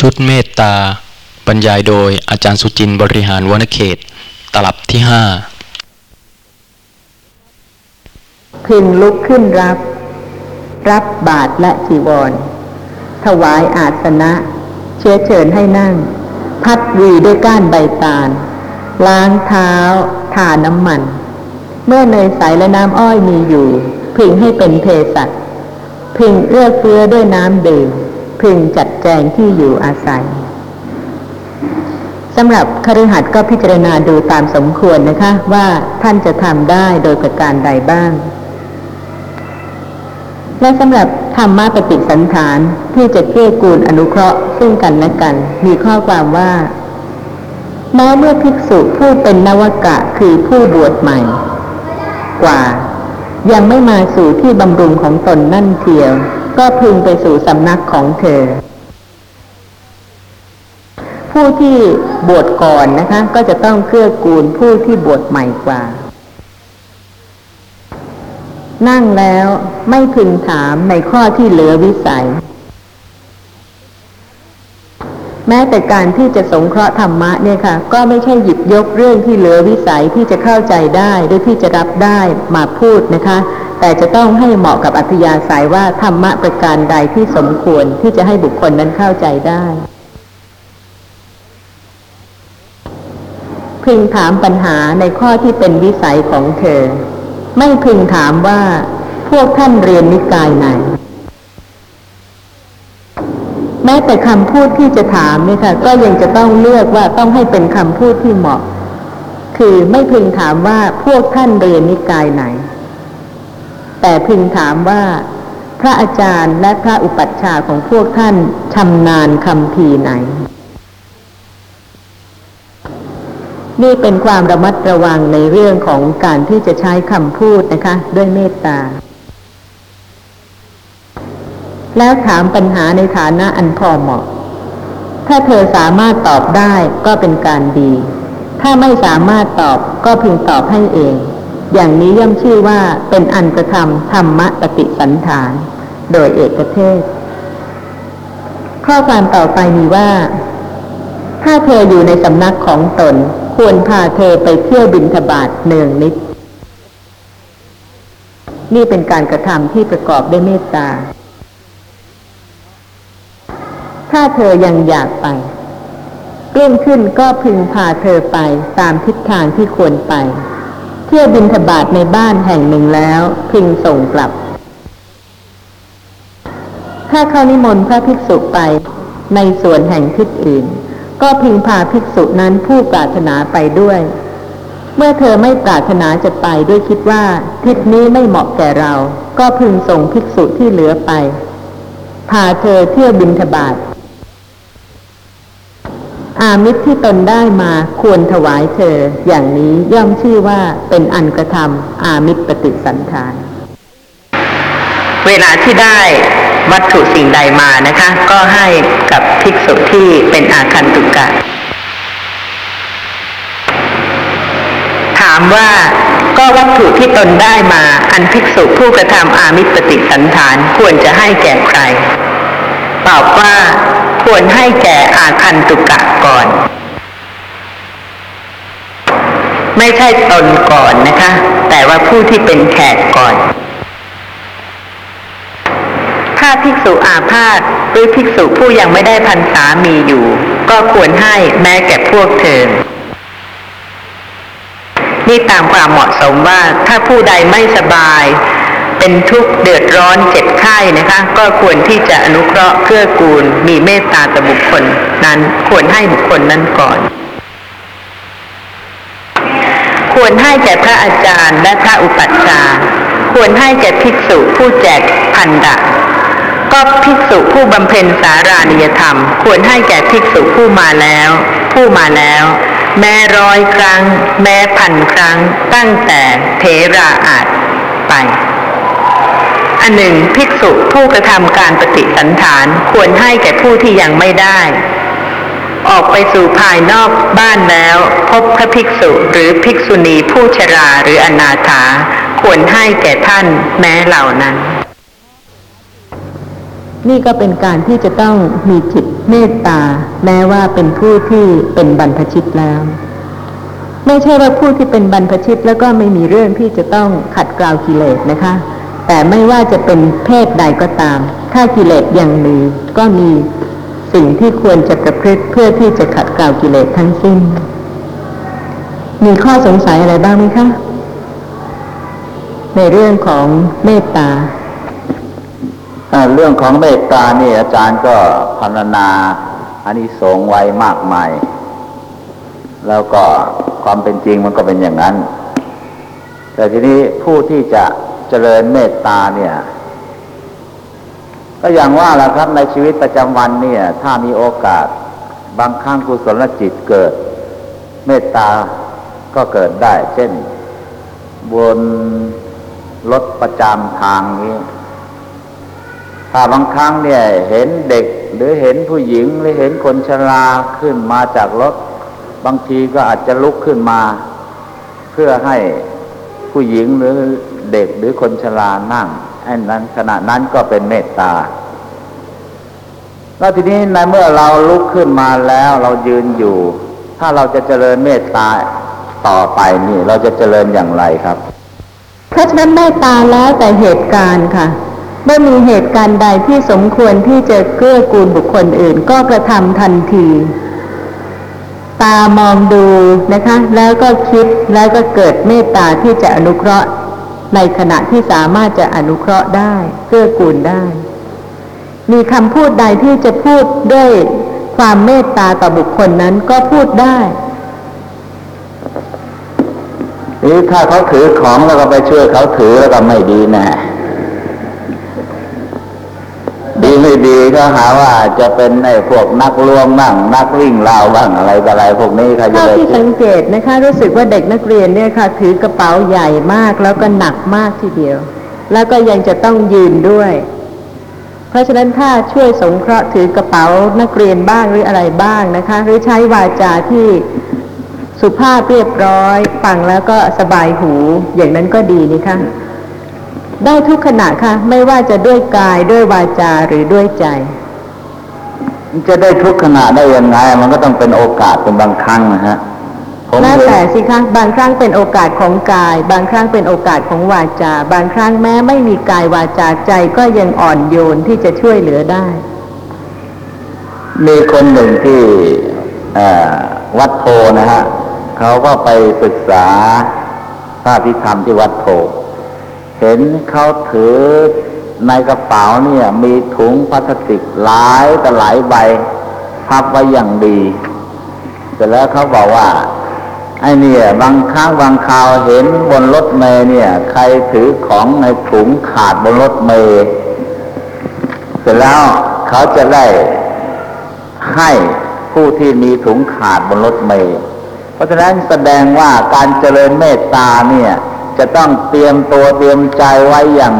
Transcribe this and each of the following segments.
ชุดเมตตา บรรยายโดยอาจารย์สุจินต์บริหารวนเขต ตลับที่ห้าพึงลุกขึ้นรับ รับบาตรและจีวร ถวายอาสนะ เชื้อเชิญให้นั่ง พัดวีด้วยก้านใบตาล ล้างเท้าทาน้ำมัน เมื่อเนยใสและน้ำอ้อยมีอยู่ พึงให้เป็นเภสัชพึงเอื้อเฟื้อด้วยน้ำดื่ม พึงจัดแจงที่อยู่อาศัยสำหรับคฤหัสถ์ก็พิจารณาดูตามสมควรนะคะว่าท่านจะทำได้โดยประการใดบ้าง และสำหรับธรรมะปฏิสันฐานที่จะเกื้อกูลอนุเคราะห์ซึ่งกันและกัน มีข้อความว่า แม้เมื่อภิกษุผู้เป็นนวกะคือผู้บวชใหม่ กว่า ยังไม่มาสู่ที่บำรุงของตนนั่นเทียว ก็พึงไปสู่สำนักของเธอ ผู้ที่บวชก่อนนะคะ ก็จะต้องเกื้อกูลผู้ที่บวชใหม่กว่า นั่งแล้วไม่พึงถามในข้อที่เหลือวิสัย แม้แต่การที่จะสงเคราะห์ธรรมะเนี่ยค่ะ ก็ไม่ใช่หยิบยกเรื่องที่เหลือวิสัยที่จะเข้าใจได้หรือที่จะรับได้มาพูดนะคะ แต่จะต้องให้เหมาะกับอัธยาศัยว่าธรรมะประการใดที่สมควรที่จะให้บุคคลนั้นเข้าใจได้พึงถามปัญหาในข้อที่เป็นวิสัยของเธอ ไม่พึงถามว่า พวกท่านเรียนนิกายไหน แม้แต่คำพูดที่จะถามเนี่ยค่ะ ก็ยังจะต้องเลือกว่าต้องให้เป็นคำพูดที่เหมาะ คือไม่พึงถามว่าพวกท่านเรียนนิกายไหน แต่พึงถามว่า พระอาจารย์และพระอุปัชฌาย์ของพวกท่านชำนาญคำพีไหน นี่เป็นความระมัดระวังในเรื่องของการที่จะใช้คำพูดนะคะ ด้วยเมตตา แล้วถามปัญหาในฐานะอันพอเหมาะ ถ้าเธอสามารถตอบได้ก็เป็นการดี ถ้าไม่สามารถตอบก็พึงตอบให้เอง อย่างนี้ย่อมชื่อว่าเป็นอันกระทำธรรมปฏิสันฐาน โดยเอกเทศ ข้อความต่อไปมีว่า ถ้าเธออยู่ในสำนักของตน ควรพาเธอไปเที่ยวบินทบาทเนืองนิด นี่เป็นการกระทำที่ประกอบด้วยเมตตา ถ้าเธอยังอยากไปเรื่องขึ้นก็พึงพาเธอไปตามทิศทางที่ควรไป เที่ยวบินทบาทในบ้านแห่งหนึ่งแล้วพึงส่งกลับ ถ้าเขานิมนต์พระภิกษุไปในส่วนแห่งทิศอื่น ก็พึงพาภิกษุนั้นผู้ปรารถนาไปด้วย เมื่อเธอไม่ปรารถนาจะไปด้วยคิดว่า ทิศนี้ไม่เหมาะแก่เรา ก็พึงส่งภิกษุที่เหลือไป พาเธอเที่ยวบินทบาท อามิตรที่ตนได้มาควรถวายเธอ อย่างนี้ย่อมชื่อว่าเป็นอันกระทำอามิตรปฏิสันทาน เวลาที่ได้วัตถุสิ่งใดมานะคะ ก็ให้กับภิกษุที่เป็นอาคันตุกะ ถามว่าก็วัตถุที่ตนได้มา อันภิกษุผู้กระทำอามิตรปฏิสันฐานควรจะให้แก่ใคร ตอบว่า ควรให้แก่อาคันตุกะก่อน ไม่ใช่ตนก่อนนะคะ แต่ว่าผู้ที่เป็นแขกก่อน ถ้าภิกษุอาพาธหรือภิกษุผู้ยังไม่ได้พรรษามีอยู่ ก็ควรให้แม้แก่พวกเธอนี่ตามความเหมาะสมว่าถ้าผู้ใดไม่สบาย เป็นทุกข์เดือดร้อนเจ็บไข้นะคะ ก็ควรที่จะอนุเคราะห์เกื้อกูล มีเมตตาต่อบุคคลนั้นควรให้บุคคลนั้นก่อน ควรให้แก่พระอาจารย์และพระอุปัชฌาย์ควรให้แก่ภิกษุผู้แจกพันดะก็ภิกษุผู้บำเพ็ญสารานิยธรรม ควรให้แก่ภิกษุผู้มาแล้ว ผู้มาแล้วแม้ร้อยครั้ง แม้พันครั้ง ตั้งแต่เทราอาจไป อันหนึ่งภิกษุผู้กระทำการปฏิสันฐานควรให้แก่ผู้ที่ยังไม่ได้ ออกไปสู่ภายนอกบ้านแล้ว พบพระภิกษุหรือภิกษุณีผู้ชราหรืออนาถา ควรให้แก่ท่านแม้เหล่านั้น นี่ก็เป็นการที่จะต้องมีจิตเมตตา แม้ว่าเป็นผู้ที่เป็นบรรพชิตแล้วไม่ใช่ว่าผู้ที่เป็นบรรพชิตแล้วก็ไม่มีเรื่องที่จะต้องขัดกลาวกิเลสนะคะ แต่ไม่ว่าจะเป็นเพศใดก็ตาม ถ้ากิเลสยังมีก็มีสิ่งที่ควรจะประพฤติเพื่อที่จะขัดเกลากิเลสทั้งสิ้น มีข้อสงสัยอะไรบ้างไหมคะ ในเรื่องของเมตตาเรื่องของเมตตานี่อาจารย์ก็พรรณนาอานิสงส์ไว้มากมาย แล้วก็ความเป็นจริงมันก็เป็นอย่างนั้น แต่ทีนี้ผู้ที่จะ เจริญเมตตาเนี่ย ก็อย่างว่าแหละครับในชีวิตประจำวันเนี่ย ถ้ามีโอกาส บางครั้งกุศลจิตเกิด เมตตาก็เกิดได้ เช่น บนรถประจำทางนี้ ถ้าบางครั้งเนี่ย เห็นเด็กหรือเห็นผู้หญิงหรือเห็นคนชราขึ้นมาจากรถ บางทีก็อาจจะลุกขึ้นมา เพื่อให้ผู้หญิงหรือ เด็กหรือคนชรานั่งไอ้นั้นขณะนั้นก็เป็นเมตตา แล้วทีนี้ในเมื่อเราลุกขึ้นมาแล้วเรายืนอยู่ ถ้าเราจะเจริญเมตตาต่อไปนี่เราจะเจริญอย่างไรครับเพราะฉะนั้นเมตตาแล้วแต่เหตุการณ์ค่ะเมื่อมีเหตุการณ์ใดที่สมควรที่จะเกื้อกูลบุคคลอื่น ก็กระทำทันที ตามองดูนะคะ แล้วก็คิดแล้วก็เกิดเมตตาที่จะอนุเคราะห์ ในขณะที่สามารถจะอนุเคราะห์ได้เกื้อกูลได้ มีคำพูดใดที่จะพูดด้วยความเมตตาต่อบุคคลนั้นก็พูดได้นี่ถ้าเขาถือของแล้วก็ไปช่วยเขาถือแล้วก็ไม่ดีแน่ไม่ ดีก็หาว่าจะเป็นไอ้พวกนักลวงบ้างนักวิ่งราวบ้างอะไรอะไรพวกนี้ครจะเท่าที่สังเกตนะคะ รู้สึกว่าเด็กนักเรียนเนี่ยค่ะ ถือกระเป๋าใหญ่มากแล้วก็หนักมากทีเดียว แล้วก็ยังจะต้องยืนด้วย เพราะฉะนั้นถ้าช่วยสงเคราะห์ถือกระเป๋านักเรียนบ้างหรืออะไรบ้างนะคะ หรือใช้วาจาที่สุภาพเรียบร้อย ฟังแล้วก็สบายหูอย่างนั้นก็ดีนี่ค่ะ ได้ทุกขณะค่ะ ไม่ว่าจะด้วยกายด้วยวาจาหรือด้วยใจมันจะได้ทุกขณะได้ยังไง มันก็ต้องเป็นโอกาสเป็นบางครั้งนะฮะผมแล้วเห็นแต่สิคะบางครั้งเป็นโอกาสของกาย บางครั้งเป็นโอกาสของวาจา บางครั้งแม้ไม่มีกายวาจาใจก็ยังอ่อนโยนที่จะช่วยเหลือได้ มีคนหนึ่งที่เอ่อวัดโพนะฮะเขาก็ไปศึกษาพระพิธรรมที่วัดโพ เห็นเขาถือในกระเป๋าเนี่ย มีถุงพลาสติกหลายแต่หลายใบพับไว้อย่างดีเสร็จแล้วเขาบอกว่าไอ้เนี่ย บางครั้งบางคราวเห็นบนรถเมล์เนี่ย ใครถือของในถุงขาดบนรถเมล์เสร็จแล้วเขาจะได้ให้ผู้ที่มีถุงขาดบนรถเมล์เพราะฉะนั้นแสดงว่าการเจริญเมตตาเนี่ย จะต้องเตรียมตัวเตรียมใจไว้อย่าง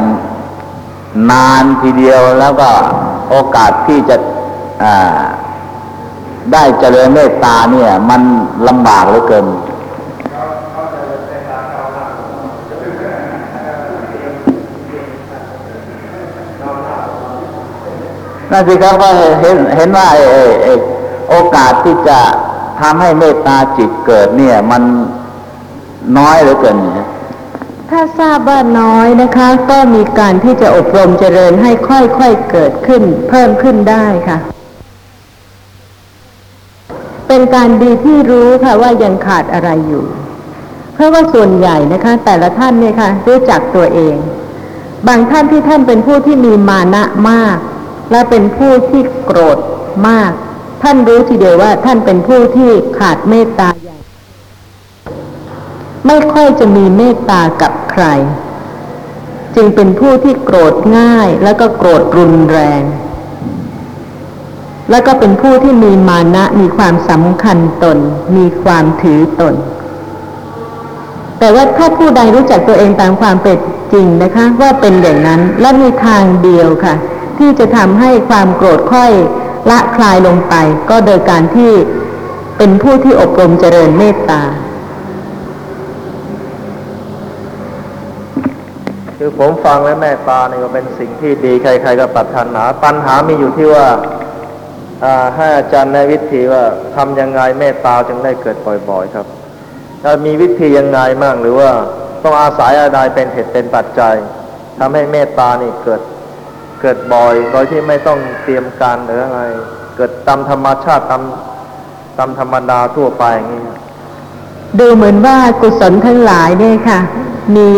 นานทีเดียวแล้วก็โอกาสที่จะได้เจริญเมตตาเนี่ย มันลำบากเหลือเกินนั่นสิครับว่าเห็นเห็นว่าโอกาสที่จะทำให้เมตตาจิตเกิดเนี่ย มันน้อยเหลือเกินเนี่ย ถ้าทราบว่าน้อยนะคะ ก็มีการที่จะอบรมเจริญให้ค่อยๆเกิดขึ้น เพิ่มขึ้นได้ค่ะ เป็นการดีที่รู้ค่ะว่ายังขาดอะไรอยู่ เพราะว่าส่วนใหญ่นะคะ แต่ละท่านเนี่ยค่ะรู้จักตัวเอง บางท่านที่ท่านเป็นผู้ที่มีมานะมาก และเป็นผู้ที่โกรธมาก ท่านรู้ทีเดียวว่าท่านเป็นผู้ที่ขาดเมตตาย ไม่ค่อยจะมีเมตตากับใคร จึงเป็นผู้ที่โกรธง่ายแล้วก็โกรธรุนแรง แล้วก็เป็นผู้ที่มีมานะมีความสำคัญตน มีความถือตน แต่ว่าถ้าผู้ใดรู้จักตัวเองตามความเป็นจริงนะคะ ว่าเป็นอย่างนั้นและมีทางเดียวค่ะ ที่จะทำให้ความโกรธค่อยละคลายลงไป ก็โดยการที่เป็นผู้ที่อบรมเจริญเมตตา คือผมฟังแล้วแม่ตาเนี่ยก็เป็นสิ่งที่ดีใคร ๆ ก็ปรารถนา ปัญหามีอยู่ที่ว่าให้อาจารย์ในวิธีว่าทำยังไงเมตตาจึงได้เกิดบ่อย ๆ ครับถ้ามีวิธียังไงมั่งหรือว่าต้องอาศัยอะไรเป็นเหตุเป็นปัจจัยทำให้เมตตานี่เกิดเกิดบ่อย โดยที่ไม่ต้องเตรียมการหรืออะไร เกิดตามธรรมชาติตามตามธรรมดาทั่วไปอย่างนี้ดูเหมือนว่ากุศลทั้งหลายเนี่ยค่ะ มี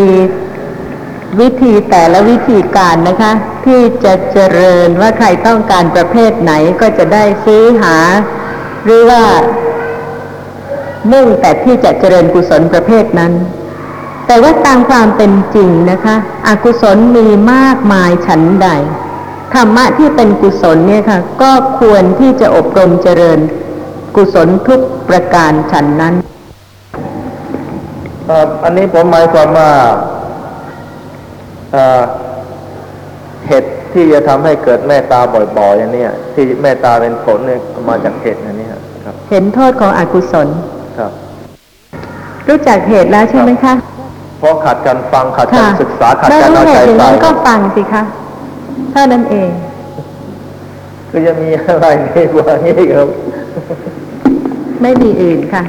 วิธีแต่ละวิธีการนะคะ ที่จะเจริญว่าใครต้องการประเภทไหนก็จะได้ซื้อหา หรือว่า มุ่งแต่ที่จะเจริญกุศลประเภทนั้น แต่ว่าตามความเป็นจริงนะคะอกุศลมีมากมายฉันใดธรรมะที่เป็นกุศลเนี่ยค่ะ ก็ควรที่จะอบรมเจริญกุศลทุกประการฉันนั้นอันนี้ผมหมายความว่า เอ่อเหตุที่จะทำให้เกิดเมตตาบ่อยๆอย่างเนี้ยที่เมตตาเป็นผลเนี่ยมาจากเหตุอันนี้ครับ เห็นโทษของอกุศลครับ รู้จักเหตุแล้วใช่ไหมคะเพราะขาดการฟังขาดกาค่ะรศึกษาขาดเมื่อการรู้เอาเหใจตุอย่างใส่นั้นก็ฟังสิคะเท่านั้นเองคือจะมีอะไรนี่กว่านี้ครับ ไม่มีอื่นค่ะ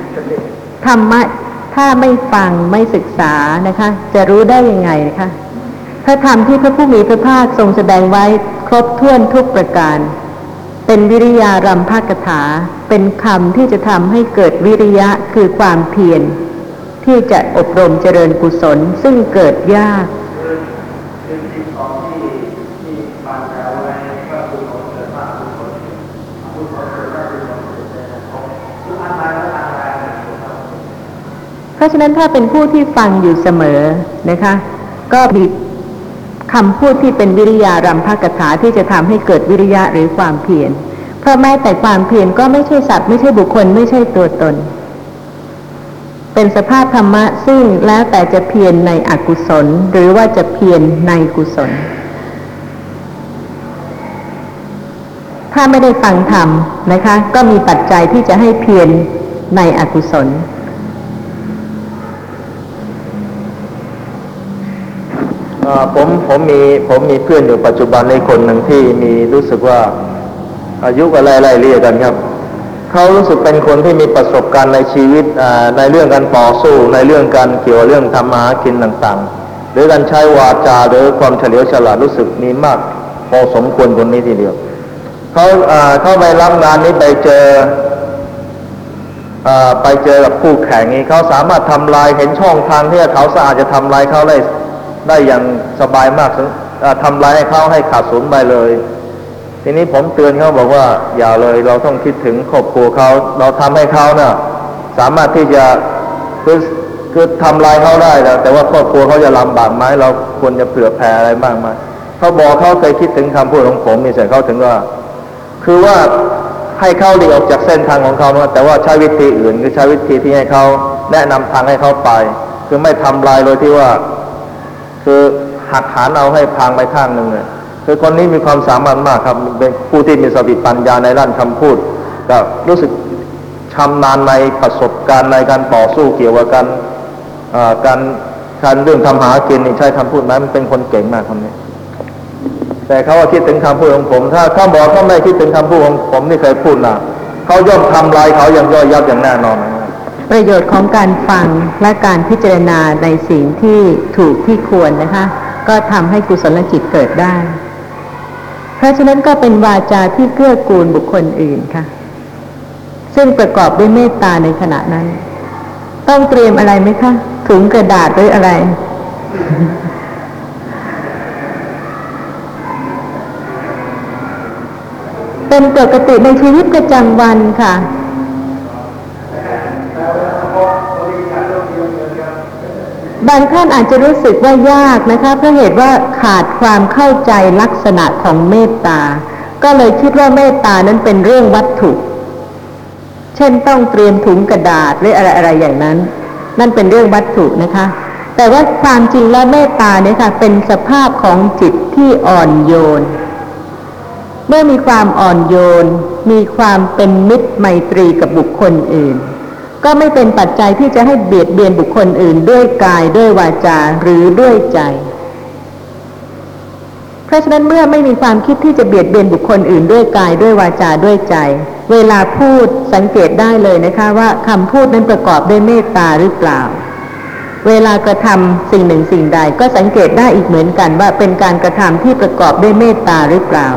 ธรรมะถ้าไม่ฟังไม่ศึกษานะคะ จะรู้ได้ยังไงนะคะพ ระธรรมที่พระผู้มีพระภาคทรงแสดงไว้ครบถ้วนทุกประการ เป็นวิริยารัมภากถา เป็นคำที่จะทำให้เกิดวิริยะคือความเพียรที่จะอบรมเจริญกุศลซึ่งเกิดยากเพราะฉะนั้นถ้าเป็นผู้ที่ฟังอยู่เสมอนะคะ ก็มี คำพูดที่เป็นวิริยารัมภกถาที่จะทำให้เกิดวิริยะหรือความเพียร เพราะแม้แต่ความเพียรก็ไม่ใช่สัตว์ไม่ใช่บุคคลไม่ใช่ตัวตน เป็นสภาพธรรมะซึ่งแล้วแต่จะเพียรในอกุศล หรือว่าจะเพียรในกุศล ถ้าไม่ได้ฟังธรรมนะคะ ก็มีปัจจัยที่จะให้เพียรในอกุศล อ่า ผมผมมีผมมีเพื่อนอยู่ปัจจุบันในคนหนึ่งที่มีรู้สึกว่าอายุก็ไล่ไล่เรียกกันครับเขารู้สึกเป็นคนที่มีประสบการณ์ในชีวิตในเรื่องการต่อสู้ในเรื่องการเกี่ยวเรื่องทำมากินต่างๆ หรือการใช้วาจาหรือความเฉลียวฉลาดรู้สึกมีมากพอสมควรคนนี้ทีเดียวเขาเข้าไปรับงานนี้ไปเจอไปเจอกับคู่แข่งนี้เขาสามารถทำลายเห็นช่องทางที่เขาสะอาดจะทำลายเขาได้ ได้อย่างสบายมากทำลายให้เขาให้ขาดศูนย์ไปเลย ทีนี้ผมเตือนเขาบอกว่า อย่าเลยเราต้องคิดถึงครอบครัวเขาเราทำให้เขาเนะ่ะสามารถที่จะคือคือทำลายเขาได้นะแต่ว่าครอบครัวเขาจะลำบากไหมเราควรจะเผื่อแผ่อะไรบ้างไหมเขาบอกเขาเคยคิดถึงคำพูดของผมมีเสร็จเขาถึงว่า คือว่าให้เขาหลีกออกจากเส้นทางของเขาแต่ว่าใช้วิธีอื่น คือใช้วิธีที่ให้เขาแนะนำทางให้เขาไป คือไม่ทำลายโดยที่ว่า คือหักหานเอาให้พังไปข้างหนึ่งเลยคือคนนี้มีความสามารถมากครับเป็นผู้ที่มีสติปัญญาในด้านคำพูดก็รู้สึกชำนาญในประสบการณ์ในการต่อสู้เกี่ยวกับการการการเรื่องทำหากินนี่ใช้คำพูดไหมมันเป็นคนเก่งมากคนนี้ แต่เขาว่าคิดถึงคำพูดของผม ถ้าเขาบอกเขาไม่คิดถึงคำพูดของผมที่เคยพูดนะเขาย่อมทำลายเขาอย่างย่อยยับอย่างแน่นอนนะ ประโยชน์ของการฟังและการพิจารณาในสิ่งที่ถูกที่ควรนะคะ ก็ทำให้กุศลจิตเกิดได้ เพราะฉะนั้นก็เป็นวาจาที่เกื้อกูลบุคคลอื่นค่ะ ซึ่งประกอบด้วยเมตตาในขณะนั้น ต้องเตรียมอะไรไหมคะถุงกระดาษหรืออะไร เป็นปกติในชีวิตประจำวันค่ะ บางท่านอาจจะรู้สึกว่ายากนะคะเพราะเหตุว่าขาดความเข้าใจลักษณะของเมตตา ก็เลยคิดว่าเมตตานั้นเป็นเรื่องวัตถุ เช่นต้องเตรียมถุงกระดาษหรืออะไรอะไรอย่างนั้น นั่นเป็นเรื่องวัตถุนะคะ แต่ว่าความจริงแล้วเมตตาเนี่ยค่ะเป็นสภาพของจิตที่อ่อนโยน เมื่อมีความอ่อนโยน มีความเป็นมิตรไมตรีกับบุคคลอื่น ก็ไม่เป็นปัจจัยที่จะให้เบียดเบียนบุคคลอื่นด้วยกายด้วยวาจาหรือด้วยใจ เพราะฉะนั้นเมื่อไม่มีความคิดที่จะเบียดเบียนบุคคลอื่นด้วยกายด้วยวาจาด้วยใจ เวลาพูดสังเกตได้เลยนะคะ ว่าคำพูดนั้นประกอบด้วยเมตตาหรือเปล่า เวลากระทำสิ่งหนึ่งสิ่งใด ก็สังเกตได้อีกเหมือนกันว่าเป็นการกระทำที่ประกอบด้วยเมตตาหรือเปล่า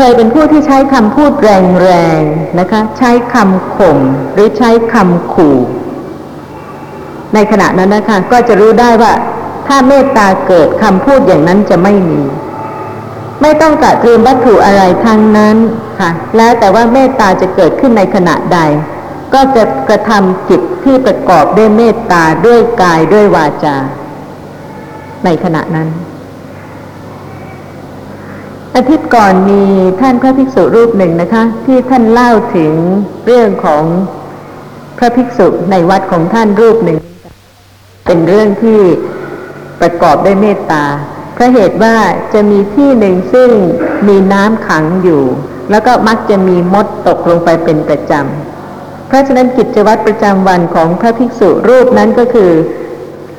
เคยเป็นผู้ที่ใช้คำพูดแรงๆนะคะ ใช้คำข่มหรือใช้คำขู่ ในขณะนั้นนะคะ ก็จะรู้ได้ว่า ถ้าเมตตาเกิดคำพูดอย่างนั้นจะไม่มี ไม่ต้องกระเตรียมวัตถุอะไรทั้งนั้นค่ะ แล้วแต่ว่าเมตตาจะเกิดขึ้นในขณะใด ก็จะกระทำจิตที่ประกอบด้วยเมตตาด้วยกายด้วยวาจา ในขณะนั้น อาทิตย์ก่อนมีท่านพระภิกษุรูปหนึ่งนะคะ ที่ท่านเล่าถึงเรื่องของพระภิกษุในวัดของท่านรูปหนึ่ง เป็นเรื่องที่ประกอบด้วยเมตตาเพราะเหตุว่าจะมีที่หนึ่งซึ่งมีน้ำขังอยู่ แล้วก็มักจะมีมดตกลงไปเป็นประจำเพราะฉะนั้นกิจวัตรประจำวันของพระภิกษุรูปนั้นก็คือ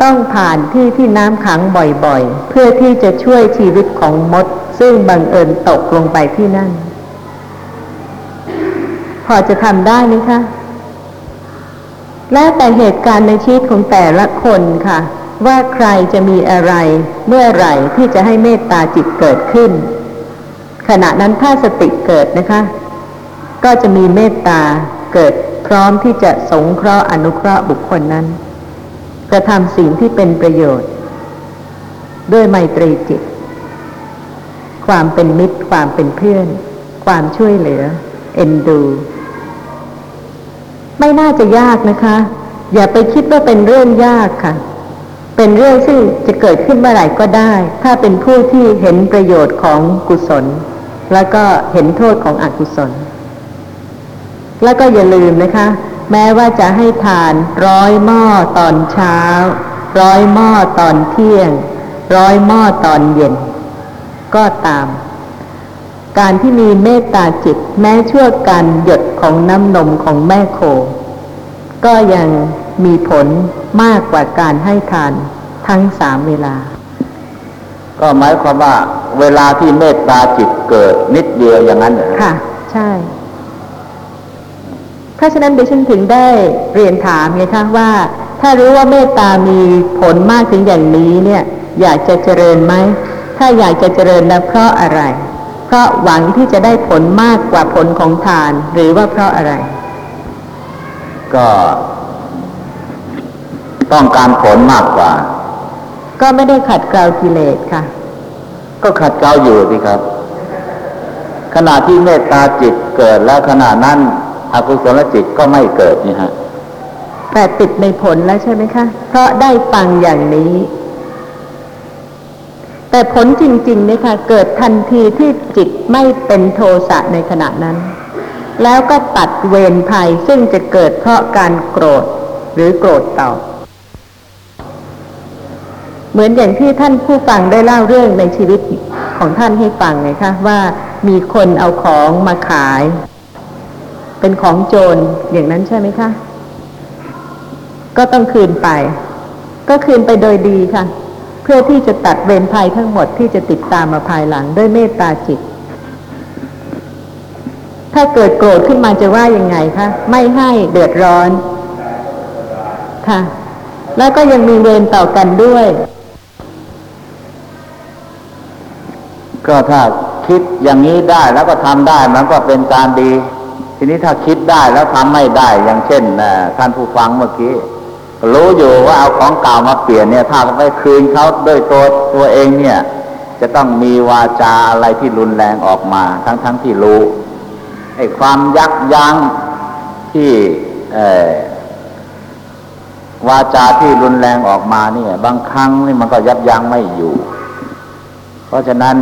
ต้องผ่านที่ที่น้ำขังบ่อยๆ เพื่อที่จะช่วยชีวิตของมด ซึ่งบังเอิญตกลงไปที่นั่น พอจะทำได้ไหมคะ แล้วแต่เหตุการณ์ในชีวิตของแต่ละคนค่ะ ว่าใครจะมีอะไร เมื่อไหร่ที่จะให้เมตตาจิตเกิดขึ้น ขณะนั้นถ้าสติเกิดนะคะ ก็จะมีเมตตาเกิดพร้อมที่จะสงเคราะห์อนุเคราะห์บุคคลนั้น กระทำสิ่งที่เป็นประโยชน์ ด้วยไมตรีจิต ความเป็นมิตร ความเป็นเพื่อน ความช่วยเหลือ เอ็นดู ไม่น่าจะยากนะคะ อย่าไปคิดว่าเป็นเรื่องยากค่ะ เป็นเรื่องซึ่งจะเกิดขึ้นเมื่อไหร่ก็ได้ ถ้าเป็นผู้ที่เห็นประโยชน์ของกุศล แล้วก็เห็นโทษของอกุศล แล้วก็อย่าลืมนะคะ แม้ว่าจะให้ทานร้อยหม้อตอนเช้า ร้อยหม้อตอนเที่ยง ร้อยหม้อตอนเย็น ก็ตาม การที่มีเมตตาจิตแม้ชั่วการหยดของน้ำนมของแม่โค ก็ยังมีผลมากกว่าการให้ทานทั้งสามเวลา ก็หมายความว่า เวลาที่เมตตาจิตเกิดนิดเดียวอย่างนั้นเหรอค่ะ ใช่ เพราะฉะนั้นดิฉันถึงได้เรียนถามไงคะว่า ถ้ารู้ว่าเมตตามีผลมากถึงอย่างนี้เนี่ยอยากจะเจริญไหม ถ้าอยากจะเจริญนะเพราะอะไร เพราะหวังที่จะได้ผลมากกว่าผลของทาน หรือว่าเพราะอะไร ก็ ต้องการผลมากกว่า ก็ไม่ได้ขัดเกลากิเลสค่ะ ก็ขัดเกลาอยู่สิครับ ขณะที่เมตตาจิตเกิดแล้วขณะนั้น อกุศลจิตก็ไม่เกิดนี่ฮะแต่ติดในผลแล้วใช่ไหมคะ เพราะได้ฟังอย่างนี้ แต่ผลจริงๆเนี่ยค่ะ เกิดทันทีที่จิตไม่เป็นโทสะในขณะนั้น แล้วก็ตัดเวรภัยซึ่งจะเกิดเพราะการโกรธหรือโกรธตอบเหมือนอย่างที่ท่านผู้ฟังได้เล่าเรื่องในชีวิตของท่านให้ฟังไงคะว่ามีคนเอาของมาขาย เป็นของโจรอย่างนั้นใช่ไหมคะ ก็ต้องคืนไป ก็คืนไปโดยดีค่ะ เพื่อที่จะตัดเวรภัยทั้งหมดที่จะติดตามมาภายหลังด้วยเมตตาจิต ถ้าเกิดโกรธขึ้นมาจะว่ายังไงคะไม่ให้เดือดร้อน ค่ะ แล้วก็ยังมีเวรต่อกันด้วย ก็ถ้าคิดอย่างนี้ได้แล้วก็ทำได้มันก็เป็นการดี ทีนี้ถ้าคิดได้แล้วทำไม่ได้อย่างเช่นท่านผู้ฟังเมื่อกี้ รู้อยู่ว่าเอาของเก่ามาเปลี่ยนเนี่ย ถ้าไปคืนเขาด้วยตัวตัวเองเนี่ย จะต้องมีวาจาอะไรที่รุนแรงออกมา ทั้งทั้งที่รู้ไอ้ความยักยั้งที่เออวาจาที่รุนแรงออกมาเนี่ย บางครั้งนี่มันก็ยับยั้งไม่อยู่ เพราะฉะนั้น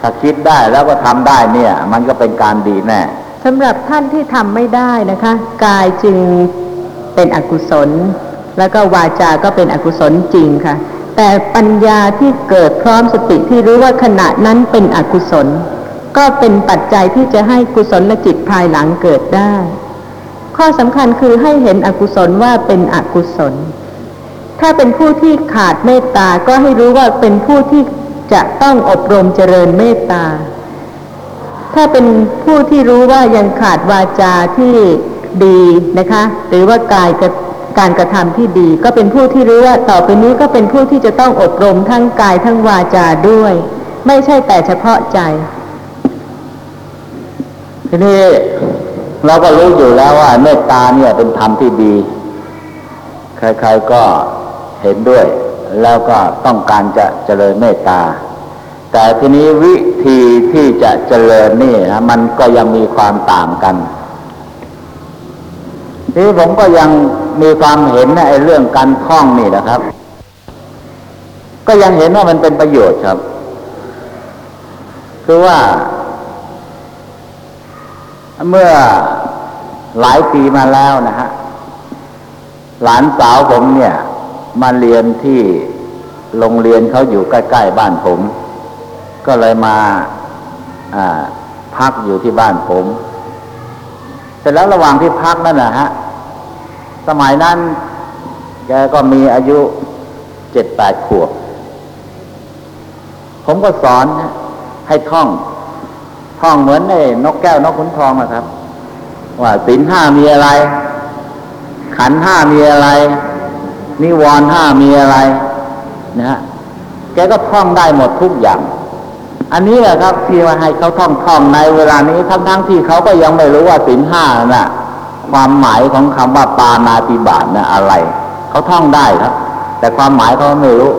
ถ้าคิดได้แล้วก็ทำได้เนี่ย มันก็เป็นการดีแน่ สำหรับท่านที่ทำไม่ได้นะคะ กายจึงเป็นอกุศล แล้วก็วาจาก็เป็นอกุศลจริงค่ะ แต่ปัญญาที่เกิดพร้อมสติที่รู้ว่าขณะนั้นเป็นอกุศล ก็เป็นปัจจัยที่จะให้กุศลจิตภายหลังเกิดได้ ข้อสำคัญคือให้เห็นอกุศลว่าเป็นอกุศล ถ้าเป็นผู้ที่ขาดเมตตาก็ให้รู้ว่าเป็นผู้ที่จะต้องอบรมเจริญเมตตา ถ้าเป็นผู้ที่รู้ว่ายังขาดวาจาที่ดีนะคะ หรือว่ากายกับการกระทำที่ดี ก็เป็นผู้ที่รู้ว่าต่อไปนี้ก็เป็นผู้ที่จะต้องอบรมทั้งกายทั้งวาจาด้วย ไม่ใช่แต่เฉพาะใจ ทีนี้เราก็รู้อยู่แล้วว่าเมตตาเนี่ยเป็นธรรมที่ดี ใครๆก็เห็นด้วย แล้วก็ต้องการจะเจริญเมตตา แต่ทีนี้วิธีที่จะเจริญนี่นะมันก็ยังมีความต่างกันทีนี้ผมก็ยังมีความเห็นในไอ้เรื่องการท่องนี่นะครับ ก็ยังเห็นว่ามันเป็นประโยชน์ครับ คือว่า เมื่อหลายปีมาแล้วนะฮะหลานสาวผมเนี่ย มาเรียนที่โรงเรียนเขาอยู่ใกล้ ๆ บ้านผม ก็เลยมาพักอยู่ที่บ้านผม เสร็จแล้วระหว่างที่พักนั่นนะฮะ สมัยนั้น แกก็มีอายุเจ็ดแปดขวบ ผมก็สอนให้ท่อง ท่องเหมือนไอ้นกแก้วนกขุนทองนะครับ ว่าศีลห้ามีอะไร ขันห้ามีอะไร นิวรณ์ห้ามีอะไร นะฮะ แกก็ท่องได้หมดทุกอย่าง อันนี้แหละครับที่ว่าให้เขาท่องท่องในเวลานี้ทั้งทั้งที่เขาก็ยังไม่รู้ว่าศีลห้าน่ะ ความหมายของคำว่าปานาติบาตน่ะอะไร เขาท่องได้ครับ แต่ความหมายเขาไม่รู้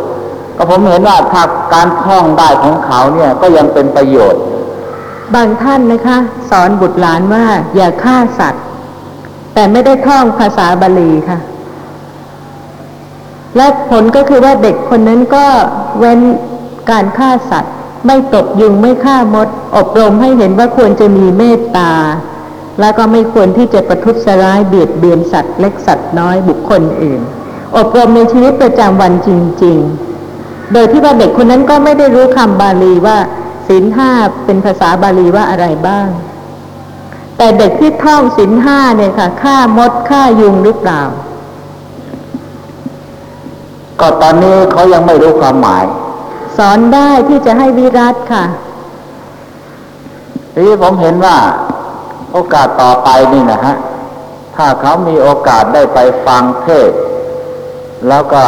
ก็ผมเห็นว่าถ้าการท่องได้ของเขาเนี่ยก็ยังเป็นประโยชน์ บางท่านนะคะ สอนบุตรหลานว่า อย่าฆ่าสัตว์ แต่ไม่ได้ท่องภาษาบาลีค่ะ และผลก็คือว่าเด็กคนนั้นก็เว้นการฆ่าสัตว์ ไม่ตบยุงไม่ฆ่ามด อบรมให้เห็นว่าควรจะมีเมตตา แล้วก็ไม่ควรที่จะประทุษร้ายเบียดเบียนสัตว์เล็กสัตว์น้อยบุคคลอื่น อบรมในชีวิตประจำวันจริง ๆ โดยที่ว่าเด็กคนนั้นก็ไม่ได้รู้คำบาลีว่าศีลห้าเป็นภาษาบาลีว่าอะไรบ้าง แต่เด็กที่ท่องศีลห้าเนี่ยค่ะฆ่ามดฆ่ายุงหรือเปล่า ก็ตอนนี้เขายังไม่รู้ความหมาย สอนได้ที่จะให้วิรัตค่ะทีนี้ผมเห็นว่า โอกาสต่อไปนี่นะฮะ ถ้าเขามีโอกาสได้ไปฟังเทศ แล้วก็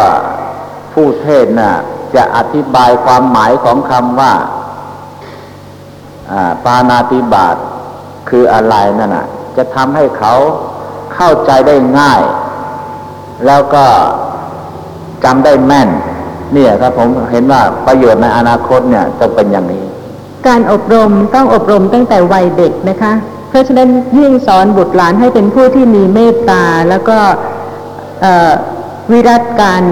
ผู้เทศน์น่ะ จะอธิบายความหมายของคำว่าอ่าปานาติบาตคืออะไรนั่นน่ะ จะทำให้เขาเข้าใจได้ง่าย แล้วก็จำได้แม่น เนี่ยครับผมเห็นว่าประโยชน์ในอนาคตเนี่ยจะเป็นอย่างนี้ การอบรมต้องอบรมตั้งแต่วัยเด็กนะคะ เพราะฉะนั้นยิ่งสอนบุตรหลานให้เป็นผู้ที่มีเมตตาแล้วก็วิรัตการ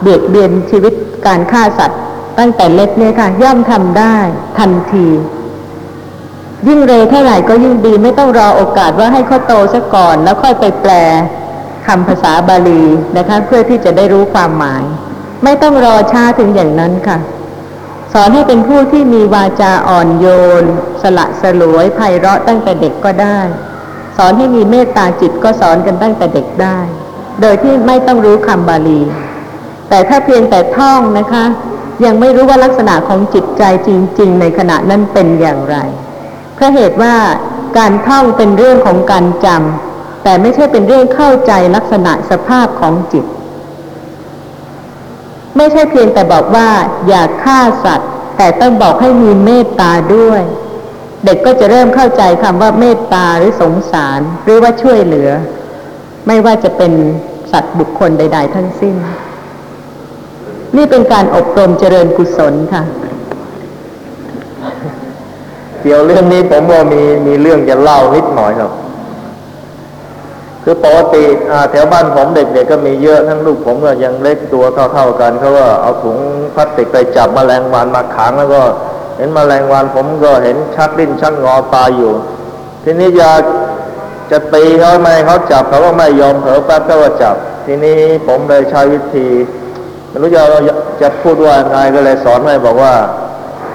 เบียดเบียนชีวิตการฆ่าสัตว์ ตั้งแต่เล็กเนี่ยค่ะ ย่อมทำได้ทันที ยิ่งเร็วเท่าไหร่ก็ยิ่งดีไม่ต้องรอโอกาสว่าให้เขาโตซะก่อน แล้วค่อยไปแปลคำภาษาบาลีนะคะ เพื่อที่จะได้รู้ความหมาย ไม่ต้องรอช้าถึงอย่างนั้นค่ะ สอนให้เป็นผู้ที่มีวาจาอ่อนโยน สละสลวยไพเราะตั้งแต่เด็กก็ได้ สอนให้มีเมตตาจิตก็สอนกันตั้งแต่เด็กได้ โดยที่ไม่ต้องรู้คำบาลี แต่ถ้าเพียงแต่ท่องนะคะ ยังไม่รู้ว่าลักษณะของจิตใจจริง ๆ ในขณะนั้นเป็นอย่างไรเพราะเหตุว่าการท่องเป็นเรื่องของการจำแต่ไม่ใช่เป็นเรื่องเข้าใจลักษณะสภาพของจิต ไม่ใช่เพียงแต่บอกว่าอย่าฆ่าสัตว์ แต่ต้องบอกให้มีเมตตาด้วย เด็กก็จะเริ่มเข้าใจคำว่าเมตตาหรือสงสาร หรือว่าช่วยเหลือ ไม่ว่าจะเป็นสัตว์บุคคลใด ๆ ทั้งสิ้น นี่เป็นการอบรมเจริญกุศลค่ะ เกี่ยวเรื่องนี้ผมว่ามีมีเรื่องจะเล่านิดหน่อยครับ คือปกติแถวบ้านผมเด็กๆก็มีเยอะทั้งลูกผมก็ยังเล็กตัวเท่าๆกันเขาก็เอาถุงพลาสติกไปจับแมลงวันมาขังแล้วก็ เห็นแมลงวันผมก็เห็นชักดิ้นชักงอตายอยู่ ทีนี้อยากจะตีเขาไม่ให้เขาจับเขาก็ไม่ยอมเผลอแป๊บก็ว่าจับ ทีนี้ผมเลยใช้วิธีไม่รู้จะจะพูดว่าไงก็เลยสอนให้บอกว่า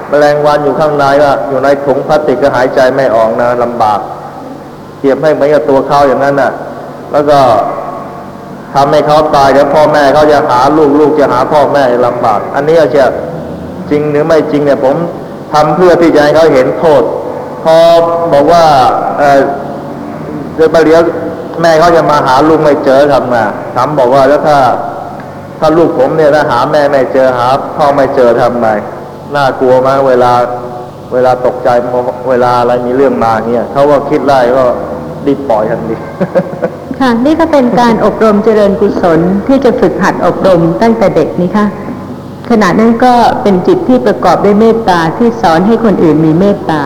แมลงวันอยู่ข้างในก็อยู่ในถุงพลาสติกก็หายใจไม่ออกนะลำบากเทียบให้เหมือนกับตัวเขาอย่างนั้นน่ะ แล้วก็ทำให้เขาตายเดี๋ยวพ่อแม่เขาจะหาลูกลูกจะหาพ่อแม่ลำบาก อันนี้อาจจะจริงหรือไม่จริงเนี่ยผมทำเพื่อที่จะให้เขาเห็นโทษ พอบอกว่าเออเดี๋ยวเลี้ยแม่เขาจะมาหาลูกไม่เจอทำไงถามบอกว่าแล้วถ้า ถ้าลูกผมเนี่ยถ้าหาแม่ไม่เจอหาพ่อไม่เจอทำไงน่ากลัวมากเวลาเวลาตกใจเวลาอะไรมีเรื่องมาเนี่ยเขาก็คิดไล่ก็รีบปล่อยทันที ค่ะนี่ก็เป็นการอบรมเจริญกุศลที่จะฝึกหัดอบรมตั้งแต่เด็กนี่ค่ะขณะนั้นก็เป็นจิตที่ประกอบด้วยเมตตาที่สอนให้คนอื่นมีเมตตา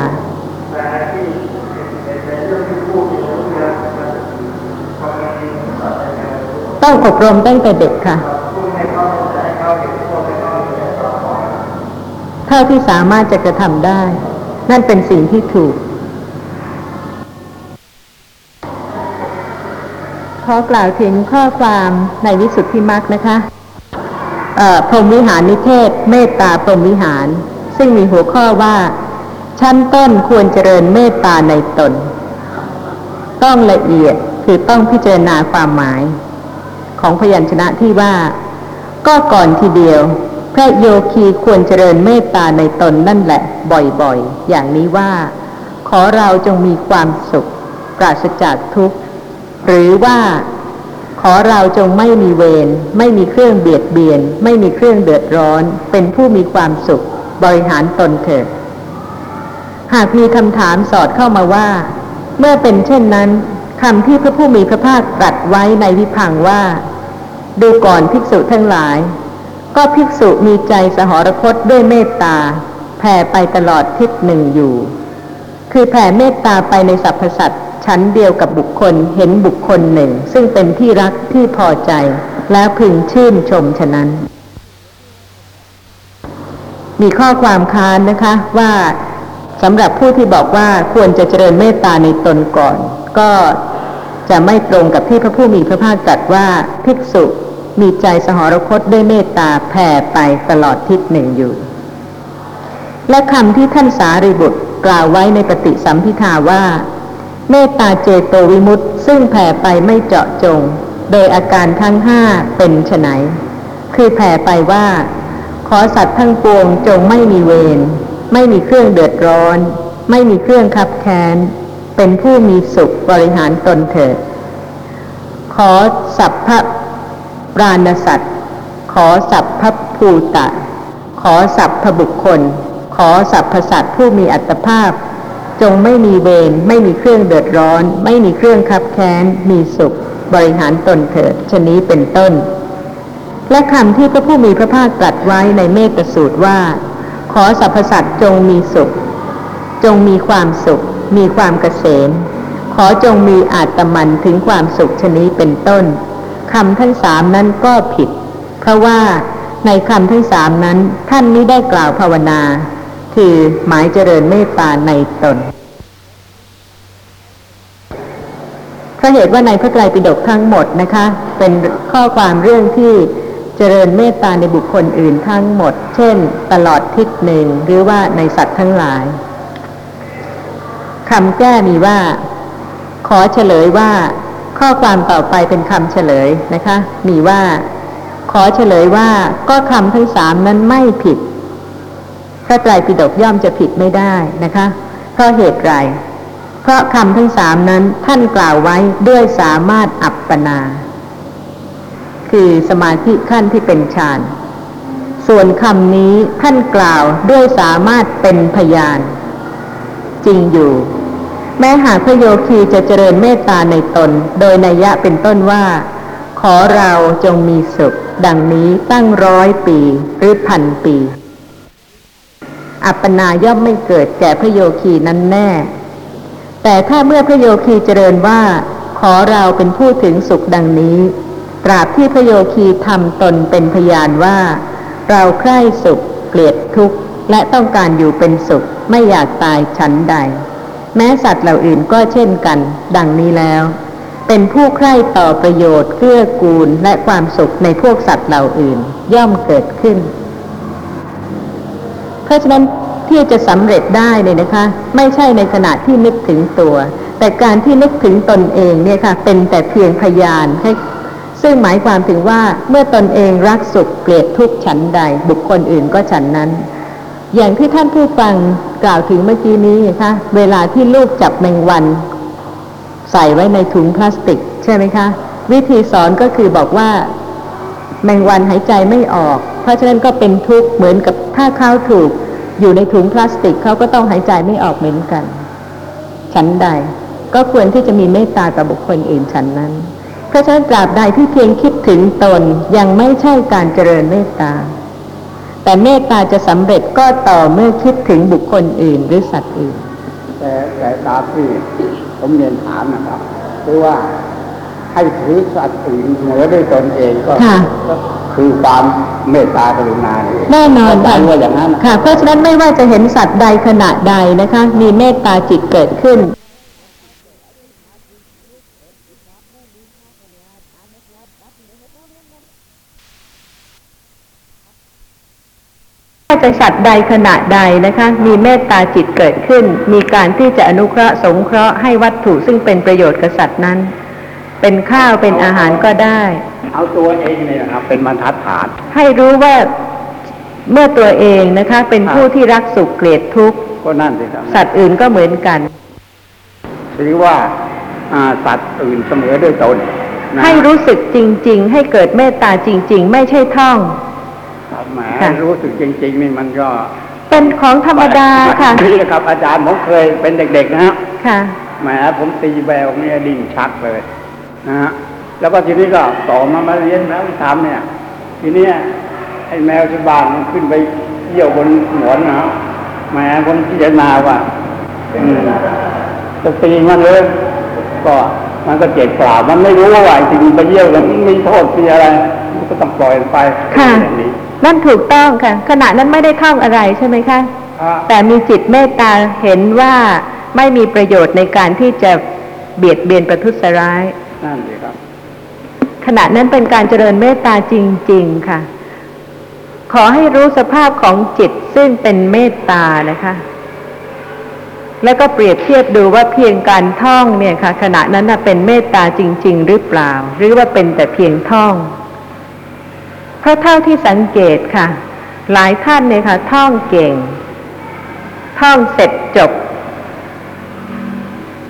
ต้องอบรมตั้งแต่เด็กค่ะ เท่าที่สามารถจะกระทำได้ นั่นเป็นสิ่งที่ถูก ขอกล่าวถึงข้อความในวิสุทธิมรรคนะคะเอ่อพรหมวิหารนิเทศ เมตตาพรหมวิหาร ซึ่งมีหัวข้อว่า ชั้นต้นควรเจริญเมตตาในตน ต้องละเอียดคือต้องพิจารณาความหมาย ของพยัญชนะที่ว่า ก็ก่อนทีเดียว พระโยคีควรเจริญเมตตาในตนนั่นแหละ บ่อยๆ อย่างนี้ว่า ขอเราจงมีความสุข ปราศจากทุกข์ หรือว่าขอเราจงไม่มีเวรไม่มีเครื่องเบียดเบียน ไม่มีเครื่องเดือดร้อน เป็นผู้มีความสุขบริหารตนเถิดหากมีคำถามสอดเข้ามาว่า เมื่อเป็นเช่นนั้นคำที่พระผู้มีพระภาคตรัสไว้ในวิพังว่า ดูก่อนภิกษุทั้งหลาย ก็ภิกษุมีใจสหรคตด้วยเมตตาแผ่ไปตลอดทิศหนึ่งอยู่ คือแผ่เมตตาไปในสรรพสัตว์ ชั้นเดียวกับบุคคลเห็นบุคคลหนึ่ง ซึ่งเป็นที่รักที่พอใจ แล้วพึงชื่นชมฉะนั้น มีข้อความค้านนะคะว่าสำหรับผู้ที่บอกว่าควรจะเจริญเมตตาในตนก่อน ก็จะไม่ตรงกับที่พระผู้มีพระภาคตรัสว่าภิกษุมีใจสหรคตด้วยเมตตาแผ่ไปตลอดทิศหนึ่งอยู่ และคำที่ท่านสารีบุตรกล่าวไว้ในปฏิสัมพิทาว่า เมตตาเจโตวิมุตติซึ่งแผ่ไปไม่เจาะจง โดยอาการทั้งห้าเป็นไฉนคือแผ่ไปว่า ขอสัตว์ทั้งปวงจงไม่มีเวรไม่มีเครื่องเดือดร้อน ไม่มีเครื่องคับแค้น เป็นผู้มีสุขบริหารตนเถิด ขอสัพพะปราณสัตว์ ขอสัพพะภูตะ ขอสัพพบุคคล ขอสัพพสัตว์ผู้มีอัตภาพ จงไม่มีเวรไม่มีเครื่องเดือดร้อน ไม่มีเครื่องคับแค้น มีสุข บริหารตนเถิดชนี้เป็นต้น และคำที่พระผู้มีพระภาคตรัสไว้ในเมตสูตรว่า ขอสรรพสัตว์จงมีสุข จงมีความสุข มีความเกษมขอจงมีอาตมันถึงความสุขชนี้เป็นต้นคำทั้งสามนั้นก็ผิด เพราะว่าในคำทั้งสามนั้นท่านไม่ได้กล่าวภาวนา คือหมายเจริญเมตตาในตนเพราะเหตุว่าในพระไตรปิฎกทั้งหมดนะคะ เป็นข้อความเรื่องที่เจริญเมตตาในบุคคลอื่นทั้งหมด เช่น ตลอดทิศหนึ่งหรือว่าในสัตว์ทั้งหลายคำแก้มีว่า ขอเฉลยว่า ข้อความต่อไปเป็นคำเฉลยนะคะ มีว่า ขอเฉลยว่าก็คำทั้งสามนั้นไม่ผิด ระไตรปิฎกย่อมจะผิดไม่ได้นะคะ เพราะเหตุไร เพราะคำทั้งสามนั้นท่านกล่าวไว้ด้วยสามารถอัปปนา คือสมาธิขั้นที่เป็นฌาน ส่วนคำนี้ท่านกล่าวด้วยสามารถเป็นพยาน จริงอยู่ แม้หากพระโยคีจะเจริญเมตตาในตน โดยนัยยะเป็นต้นว่า ขอเราจงมีสุข ดังนี้ตั้งร้อยปีหรือพันปี อัปปนาย่อมไม่เกิดแก่พระโยคีนั้นแน่ แต่ถ้าเมื่อพระโยคีเจริญว่า ขอเราเป็นผู้ถึงสุขดังนี้ ตราบที่พระโยคีทำตนเป็นพยานว่า เราใคร่สุข เกลียดทุกข์ และต้องการอยู่เป็นสุขไม่อยากตายชั้นใด แม้สัตว์เหล่าอื่นก็เช่นกัน ดังนี้แล้ว เป็นผู้ใคร่ต่อประโยชน์เกื้อกูลและความสุขในพวกสัตว์เหล่าอื่น ย่อมเกิดขึ้น ราะฉะนั้นที่จะสำเร็จได้เนี่ยนะคะ ไม่ใช่ในขณะที่นึกถึงตัว แต่การที่นึกถึงตนเองเนี่ยค่ะ เป็นแต่เพียงพยานให้ซึ่งหมายความถึงว่าเมื่อตนเองรักสุขเกลียดทุกข์ฉันใด บุคคลอื่นก็ฉันนั้น อย่างที่ท่านผู้ฟังกล่าวถึงเมื่อกี้นี้นะคะเวลาที่ลูกจับแมงวัน ใส่ไว้ในถุงพลาสติก ใช่ไหมคะ วิธีสอนก็คือบอกว่า แมงวันหายใจไม่ออก เพราะฉะนั้นก็เป็นทุกข์เหมือนกับถ้าเขาถูก อยู่ในถุงพลาสติกเขาก็ต้องหายใจไม่ออกเหมือนกัน ฉันใด ก็ควรที่จะมีเมตตาต่อบุคคลอื่นฉันนั้น เพราะฉะนั้นตราบใดที่เพียงคิดถึงตนยังไม่ใช่การเจริญเมตตา แต่เมตตาจะสำเร็จก็ต่อเมื่อคิดถึงบุคคลอื่นหรือสัตว์อื่น แต่แต่ตามที่ผมเรียนถามนะครับคือว่า ให้ถือสัตว์อื่นเหนือด้วยตนเองก็ค่ะก็คือความเมตตากรุณาเองแน่นอนเข้าค่ะใจว่าอย่างนั้นค่ะ เพราะฉะนั้นไม่ว่าจะเห็นสัตว์ใดขณะใดนะคะ มีเมตตาจิตเกิดขึ้นถ้าจะสัตว์ใดขณะใดนะคะ มีเมตตาจิตเกิดขึ้น มีการที่จะอนุเคราะห์สงเคราะห์ให้วัตถุซึ่งเป็นประโยชน์กับสัตว์นั้น เป็นข้าวเป็นอาหารก็ได้ เอาตัวเองเนี่ยนะครับเป็นบรรทัดฐาน ให้รู้ว่าเมื่อตัวเองนะคะ เป็นผู้ที่รักสุขเกลียดทุกข์ก็นั่นสิครับสัตว์อื่นก็เหมือนกันหรือว่าอ่าสัตว์อื่นเสมอด้วยตนนะให้รู้สึกจริง ๆ ให้เกิดเมตตาจริง ๆ ไม่ใช่ท่องครับแหมค่ะรู้สึกจริง ๆ นี่มันก็ เป็นของธรรมดาค่ะนี่นะครับอาจารย์ผมเคยเป็นเด็ก ๆ นะฮะค่ะแหมผมตีแววเนี่ยดิ้นชักเลย นะฮะแล้วก็ทีนี้ก็ต่อมามาเรียนแล้วทำเนี่ย ทีเนี้ยไอ้แมวที่บ้านมันขึ้นไปเยี่ยวบนหมอนนะฮะแหมผมพิจารณาว่าอืมจะตีมันเลย ก็มันก็เจ็บเปล่ามันไม่รู้ว่าไอ้ที่มันไปเยี่ยวแล้วมันมีโทษมีอะไรมันก็ต้องปล่อยมันไปค่ะอย่างนี้นั่นถูกต้องค่ะ ขณะนั้นไม่ได้ท่องอะไรใช่ไหมคะอ่าแต่มีจิตเมตตาเห็นว่าไม่มีประโยชน์ในการที่จะเบียดเบียนประทุษร้าย นั่นสิครับ ขณะนั้นเป็นการเจริญเมตตาจริง ๆ ค่ะ ขอให้รู้สภาพของจิตซึ่งเป็นเมตตานะคะ แล้วก็เปรียบเทียบดูว่าเพียงการท่องเนี่ยค่ะ ขณะนั้นเป็นเมตตาจริง ๆ หรือเปล่า หรือว่าเป็นแต่เพียงท่อง เพราะเท่าที่สังเกตค่ะ หลายท่านเนี่ยค่ะ ท่องเก่ง ท่องเสร็จจบ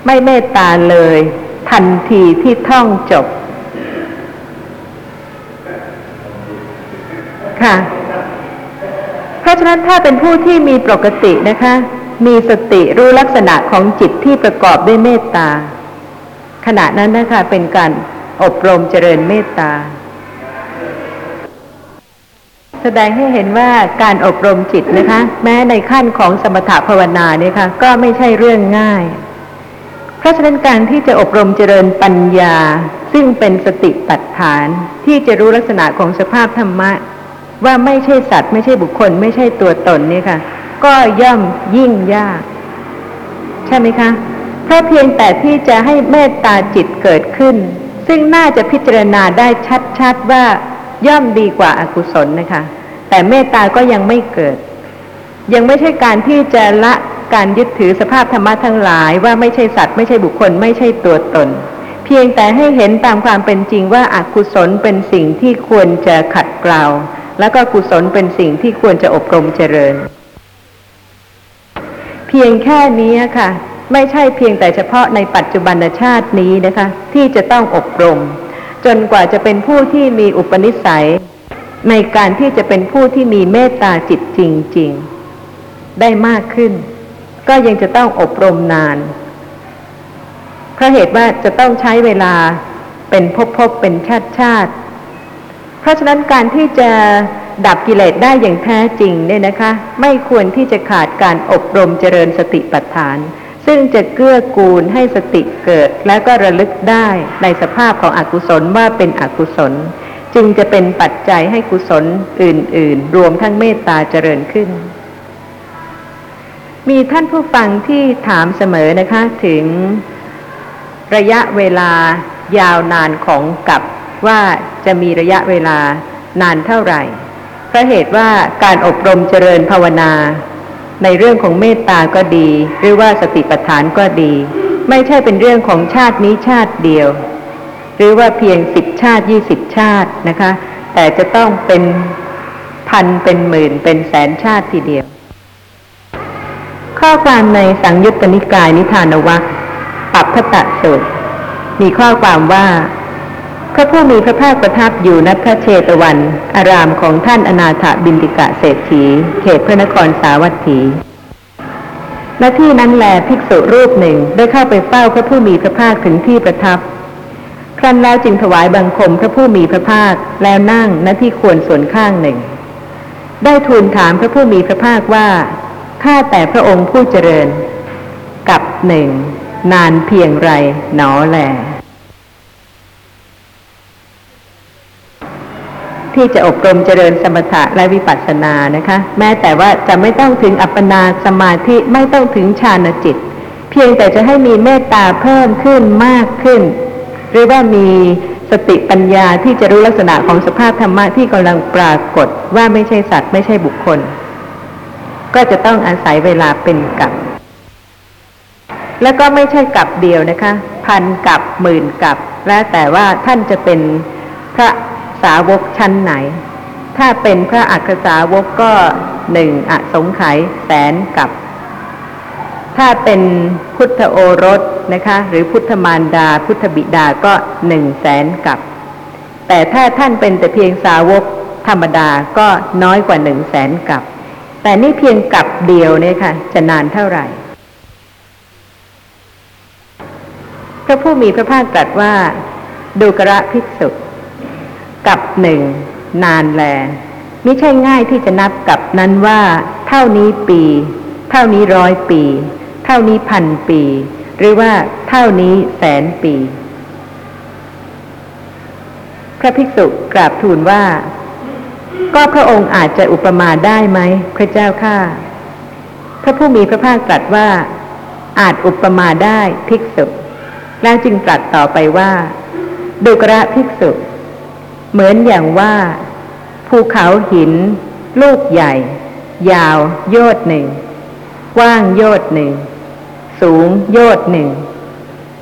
ไม่เมตตาเลย ทันทีที่ท่องจบ ค่ะ เพราะฉะนั้นถ้าเป็นผู้ที่มีปกตินะคะ มีสติรู้ลักษณะของจิตที่ประกอบด้วยเมตตา ขณะนั้นนะคะเป็นการอบรมเจริญเมตตา แสดงให้เห็นว่าการอบรมจิตนะคะ แม้ในขั้นของสมถภาวนาเนี่ยค่ะ ก็ไม่ใช่เรื่องง่าย เพราะฉะนั้นการที่จะอบรมเจริญปัญญา ซึ่งเป็นสติปัฏฐาน ที่จะรู้ลักษณะของสภาพธรรมะ ว่าไม่ใช่สัตว์ ไม่ใช่บุคคล ไม่ใช่ตัวตนนี่ค่ะ ก็ย่อมยิ่งยาก ใช่ไหมคะเพราะเพียงแต่ที่จะให้เมตตาจิตเกิดขึ้น ซึ่งน่าจะพิจารณาได้ชัดๆว่าย่อมดีกว่าอากุศลนะคะ แต่เมตตาก็ยังไม่เกิด ยังไม่ใช่การที่จะละ การยึดถือสภาพธรรมะทั้งหลายว่าไม่ใช่สัตว์ไม่ใช่บุคคลไม่ใช่ตัวตน เพียงแต่ให้เห็นตามความเป็นจริงว่าอากุศลเป็นสิ่งที่ควรจะขัดเกลาแล้วก็กุศลเป็นสิ่งที่ควรจะอบรมเจริญ เพียงแค่นี้ค่ะ ไม่ใช่เพียงแต่เฉพาะในปัจจุบันชาตินี้นะคะ ที่จะต้องอบรม จนกว่าจะเป็นผู้ที่มีอุปนิสัย ในการที่จะเป็นผู้ที่มีเมตตาจิตจริง ๆ ได้มากขึ้น ก็ยังจะต้องอบรมนาน เพราะเหตุว่าจะต้องใช้เวลาเป็นภพๆเป็นชาติชาติ เพราะฉะนั้นการที่จะดับกิเลสได้อย่างแท้จริงเนี่ยนะคะ ไม่ควรที่จะขาดการอบรมเจริญสติปัฏฐาน ซึ่งจะเกื้อกูลให้สติเกิด และก็ระลึกได้ในสภาพของอกุศลว่าเป็นอกุศล จึงจะเป็นปัจจัยให้กุศลอื่น ๆ รวมทั้งเมตตาเจริญขึ้น มีท่านผู้ฟังที่ถามเสมอนะคะถึงระยะเวลายาวนานของกับว่าจะมีระยะเวลานานเท่าไหร่เพราะเหตุว่าการอบรมเจริญภาวนา ในเรื่องของเมตตาก็ดี หรือว่าสติปัฏฐานก็ดี ไม่ใช่เป็นเรื่องของชาตินี้ชาติเดียว หรือว่าเพียงสิบชาติยี่สิบชาตินะคะ แต่จะต้องเป็นพันเป็นหมื่นเป็นแสนชาติทีเดียว ข้อความในสังยุตตนิกายนิทานวัคปัปพตะสูตรมีข้อความว่าพระผู้มีพระภาคประทับอยู่ณพระเชตวัน อารามของท่านอนาถบินติกะเศรษฐี เขตพระนครสาวัตถีและที่นั้นแลภิกษุรูปหนึ่งได้เข้าไปเฝ้าพระผู้มีพระภาคถึงที่ประทับ ครั้นแล้วจึงถวายบังคมพระผู้มีพระภาคแล้วนั่งณที่ควรส่วนข้างหนึ่ง ได้ทูลถามพระผู้มีพระภาคว่า ข้าแต่พระองค์ผู้เจริญ กับหนึ่ง นานเพียงไรหนอแล ที่จะอบรมเจริญสมถะและวิปัสสนานะคะ แม้แต่ว่าจะไม่ต้องถึงอัปปนาสมาธิไม่ต้องถึงฌานจิต เพียงแต่จะให้มีเมตตาเพิ่มขึ้นมากขึ้น หรือว่ามีสติปัญญาที่จะรู้ลักษณะของสภาพธรรมะที่กำลังปรากฏว่าไม่ใช่สัตว์ไม่ใช่บุคคล ก็จะต้องอาศัยเวลาเป็นกับแล้วก็ไม่ใช่กับเดียวนะคะ พันกับหมื่นกับ แล้วแต่ว่าท่านจะเป็นพระสาวกชั้นไหน ถ้าเป็นพระอักษาวกก็หนึ่งอสงไขยแสนกับ ถ้าเป็นพุทธโอรสนะคะ หรือพุทธมารดา พุทธบิดาก็หนึ่งแสนกับ แต่ถ้าท่านเป็นแต่เพียงสาวกธรรมดาก็น้อยกว่าหนึ่งแสนกับ แต่นี่เพียงกับเดียวเนี่ยค่ะ จะนานเท่าไหร่ พระผู้มีพระภาคตรัสว่าดูกระภิกษุกับหนึ่งนานแลไม่ใช่ง่ายที่จะนับกับนั้นว่า เท่านี้ปี เท่านี้ร้อยปี เท่านี้พันปี หรือว่าเท่านี้แสนปี พระภิกษุกราบทูลว่า ก็พระองค์อาจจะอุปมาได้ไหมพระเจ้าข้าพระผู้มีพระภาคตรัสว่า อาจอุปมาได้ภิกษุ แล้วจึงตรัสต่อไปว่าดูกระภิกษุ เหมือนอย่างว่า ภูเขาหิน ลูกใหญ่ ยาว โยดหนึ่ง กว้างโยดหนึ่ง สูง โยดหนึ่ง